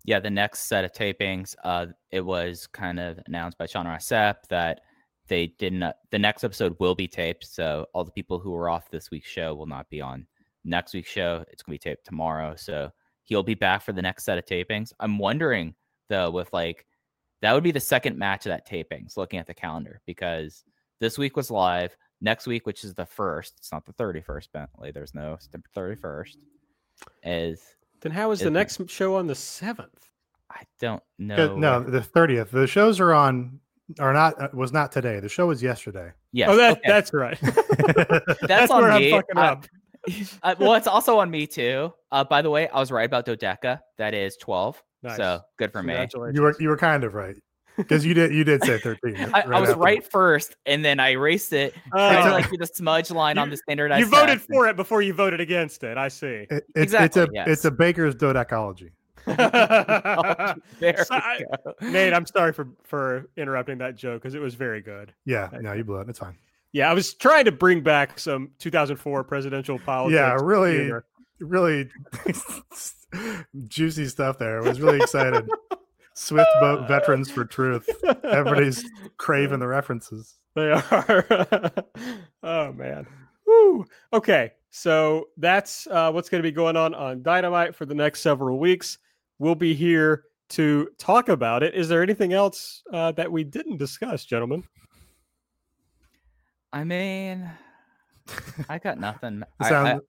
Yeah, the next set of tapings, uh, it was kind of announced by Sean Ross Sapp that they didn't. The next episode will be taped, so all the people who were off this week's show will not be on next week's show. It's gonna be taped tomorrow, so he'll be back for the next set of tapings. I'm wondering though, with like that would be the second match of that tapings. Looking at the calendar, because this week was live. Next week, which is the first, it's not the 31st. Bentley, there's no September 31st. Is Then how is the next show on the 7th? I don't know. No, the thirtieth. The shows are on. Are not uh, was not today. The show was yesterday. Yeah. oh, that, okay. that's right. [laughs] That's, That's on where I'm fucking I- up. [laughs] uh, well, it's also on me too. Uh, by the way, I was right about Dodeca. That is twelve. Nice. So good for me. You were you were kind of right because you did you did say thirteen. [laughs] I, I was after. right first, and then I erased it. Tried to uh, like do the smudge line on You- the standardized. you voted test, for it before you voted against it. I see. It- it's, Exactly, It's a yes. it's a baker's dodecology. and- [laughs] [laughs] There So I- go. Nate, I'm sorry for for interrupting that joke because it was very good. Yeah, no, you blew it. It's fine. Yeah, I was trying to bring back some 2004 presidential politics. Yeah, really. humor. really juicy stuff there. I was really excited. Swift boat veterans for truth. Everybody's [laughs] craving the references. They are. [laughs] oh man. Woo. Okay, so that's uh, what's going to be going on on Dynamite for the next several weeks. We'll be here to talk about it. Is there anything else uh, that we didn't discuss, gentlemen? I mean, I got nothing. [laughs] I, I,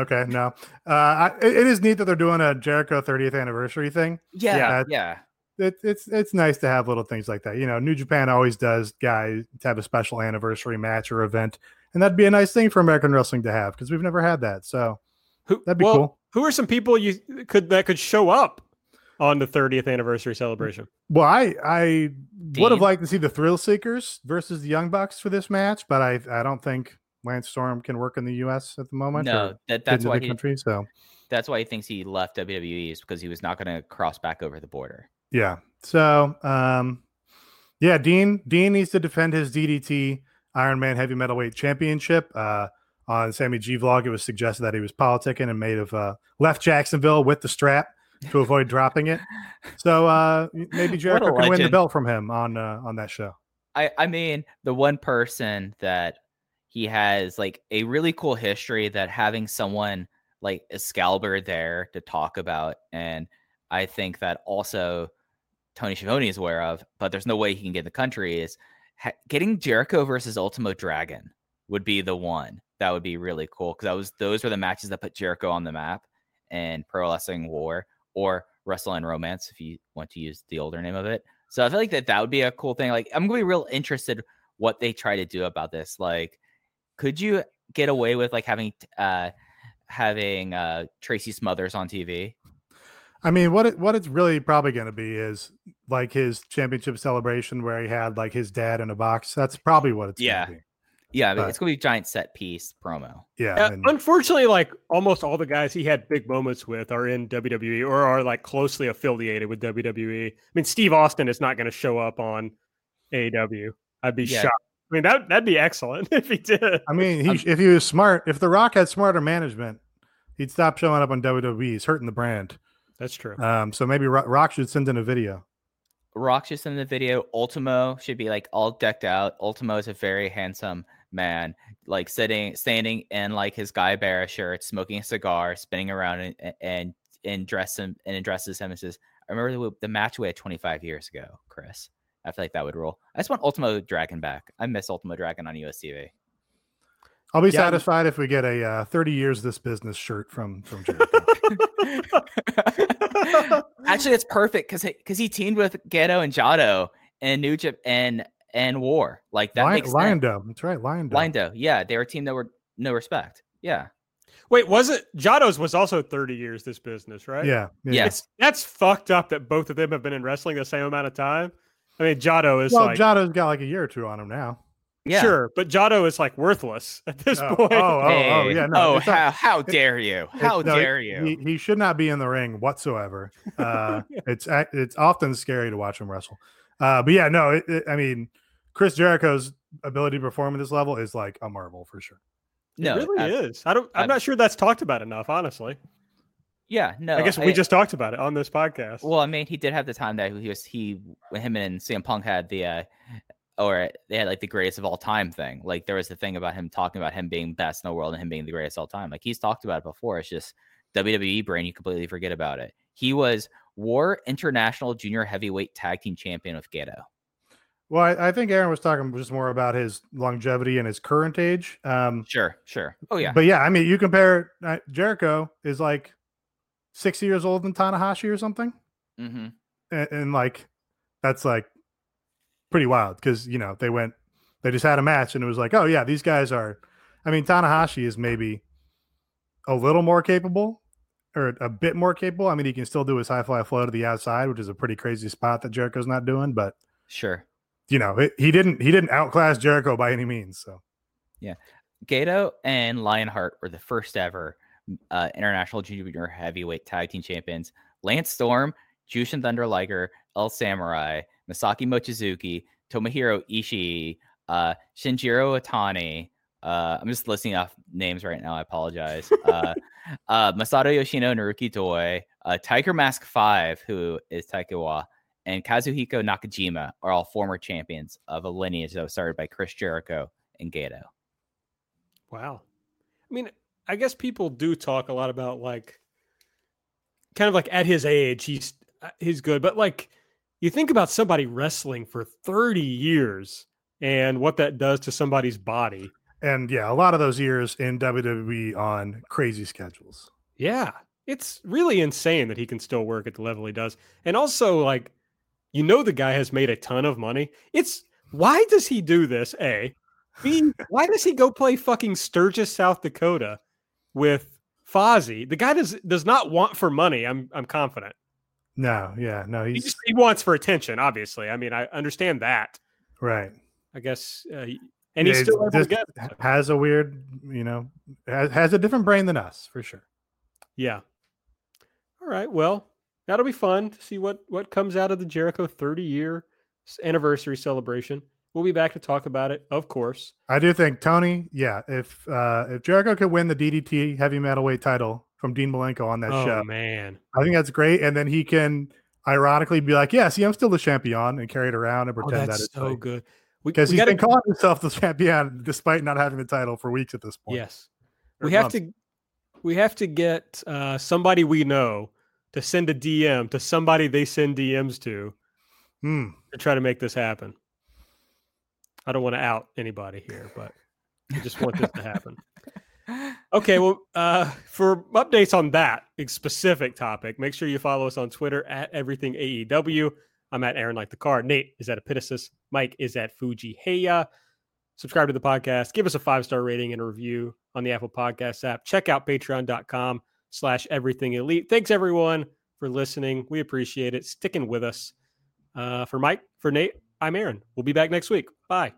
okay? No, uh, I, it- it is neat that they're doing a Jericho 30th anniversary thing. yeah, Yeah. yeah, It, it's it's nice to have little things like that. You know, New Japan always does guys to have a special anniversary match or event, and that'd be a nice thing for American wrestling to have because we've never had that. So Who, That'd be well, cool. Who are some people you could that could show up on the 30th anniversary celebration? Well, I I would have liked to see the Thrill Seekers versus the Young Bucks for this match, but I I don't think Lance Storm can work in the U.S. at the moment. No, that, that's why the he country. So that's why he thinks he left WWE is because he was not going to cross back over the border. Yeah, so um, yeah, Dean Dean needs to defend his DDT Iron Man Heavy Metalweight Championship. Uh, on Sammy G vlog, it was suggested that he was politicking and made of uh, left Jacksonville with the strap to avoid dropping it. So uh, maybe [laughs] Jericho can win the belt from him on uh, on that show. I I mean, the one person that he has like a really cool history that having someone like Excalibur there to talk about, and I think that also Tony Schiavone is aware of, but there's no way he can get in the country is ha- getting Jericho versus Ultimo Dragon would be the one that would be really cool because that was those were the matches that put Jericho on the map and Pro Wrestling War or Wrestle and Romance if you want to use the older name of it. So I feel like that that would be a cool thing. Like I'm gonna be real interested what they try to do about this. Like, could you get away with like having uh having uh Tracy Smothers on TV? I mean, what it, what it's really probably going to be is like his championship celebration where he had like his dad in a box. That's probably what it's Yeah. going to be. Yeah, but But- it's gonna be a giant set piece promo. Yeah. Uh, and- unfortunately, like almost all the guys he had big moments with are in WWE or are like closely affiliated with WWE. I mean, Steve Austin is not going to show up on AEW. I'd be Yeah. shocked. I mean, that that'd be excellent [laughs] if he did. I mean, he, if he was smart, if The Rock had smarter management, he'd stop showing up on WWE. He's hurting the brand. That's true. Um, so maybe Ro- Rock should send in a video. Rock's just in the video. Ultimo should be like all decked out. Ultimo is a very handsome man, like sitting, standing in like his guayabera shirt, smoking a cigar, spinning around and and and dress him and addresses him and says, "I remember the, the match we had 25 years ago, Chris. I feel like that would roll. I just want Ultimo Dragon back. I miss Ultimo Dragon on US TV. I'll be Yeah, I'm- satisfied if we get a uh, 30 years this business shirt from from Jericho. [laughs] Actually, it's perfect because because he teamed with Gedo and Jado and New Jap and and War. Like that Lion, makes Lion sense. Dome. That's right. Lion Dome. Lindo, yeah, they were a team that were no respect. Yeah, Wait, was it Jado's was also 30 years this business, right? Yeah. Yeah. It's that's fucked up that both of them have been in wrestling the same amount of time. I mean, Jado is Well, like Jado's got like a year or two on him now. Yeah. sure, but Jado is like worthless at this Oh, point. oh, oh, Hey, yeah, no, oh, it's not- how how dare you? How no, he- dare you? He, he should not be in the ring whatsoever. [laughs] Uh, it's it's often scary to watch him wrestle. Uh, but yeah, no, it, it- I mean, Chris Jericho's ability to perform at this level is like a marvel for sure. no, it really ab- is. I don't. I'm ab- not sure that's talked about enough. Honestly, Yeah, no. I guess we just talked about it on this podcast. Well, I mean, he did have the time that he was he when him and CM Punk had the uh or they had like the greatest of all time thing. Like there was the thing about him talking about him being best in the world and him being the greatest of all time. Like he's talked about it before. It's just WWE brain, you completely forget about it. He was War International Junior Heavyweight Tag Team Champion with Gedo. Well, I, I think Aaron was talking just more about his longevity and his current age. Um, Sure, sure. Oh yeah. But yeah, I mean, you compare uh, Jericho is like six years older than Tanahashi or something, hmm and, and like that's like pretty wild because you know they went, they just had a match, and it was like, oh yeah, these guys are. I mean, Tanahashi is maybe a little more capable or a bit more capable. I mean, he can still do his high fly flow to the outside, which is a pretty crazy spot that Jericho's not doing. But Sure. you know, it, he didn't he didn't outclass Jericho by any means. So yeah, Gedo and Lionheart were the first ever uh, international junior heavyweight tag team champions. Lance Storm, Jushin Thunder Liger, El Samurai, Masaaki Mochizuki, Tomohiro Ishii, uh, Shinjiro Otani, Uh, I'm just listing off names right now. I apologize. Uh, [laughs] uh, Masato Yoshino, Naruki Doi, uh, Tiger Mask 5, who is Taikawa, and Katsuhiko Nakajima are all former champions of a lineage that was started by Chris Jericho and Gedo. Wow. I mean, I guess people do talk a lot about like kind of like at his age, he's uh, he's good, but like you think about somebody wrestling for 30 years and what that does to somebody's body. And yeah, a lot of those years in WWE on crazy schedules. Yeah. It's really insane that he can still work at the level he does. And also like you know the guy has made a ton of money. It's why does he do this? A. B. [laughs] Why does he go play fucking Sturgis, South Dakota with Fozzy? The guy does does not want for money. I'm I'm confident. No, yeah, no, He just he wants for attention. Obviously, I mean I understand that. right. I guess, uh, he- and he's Yeah, still able to get. it. has a weird, you know, has, has a different brain than us for sure. Yeah. All right. Well, that'll be fun to see what what comes out of the Jericho 30 year anniversary celebration. We'll be back to talk about it, of course. I do think Tony, yeah, if uh if Jericho could win the DDT heavy metalweight title from Dean Malenko on that show. oh show, man. I think that's great. And then he can ironically be like, "Yeah, see, I'm still the champion," and carry it around and Oh, pretend that's that it's so good. Because he's gotta- been calling himself the [laughs] champion despite not having the title for weeks at this point. Yes. We have months. to we have to get uh, somebody we know to send a DM to somebody they send DMs to Hmm. to try to make this happen. I don't want to out anybody here, but I just want this to happen. [laughs] [laughs] Okay, well, uh, for updates on that specific topic, make sure you follow us on Twitter at everything AEW. I'm at Aaron like the car. Nate is at Epitasis. Mike is at Fuji Heya. Subscribe to the podcast. Give us a five star rating and a review on the Apple Podcast app. Check out patreon.com slash everything elite. Thanks everyone for listening. We appreciate it. Sticking with us. Uh, for Mike, for Nate, I'm Aaron. We'll be back next week. Bye.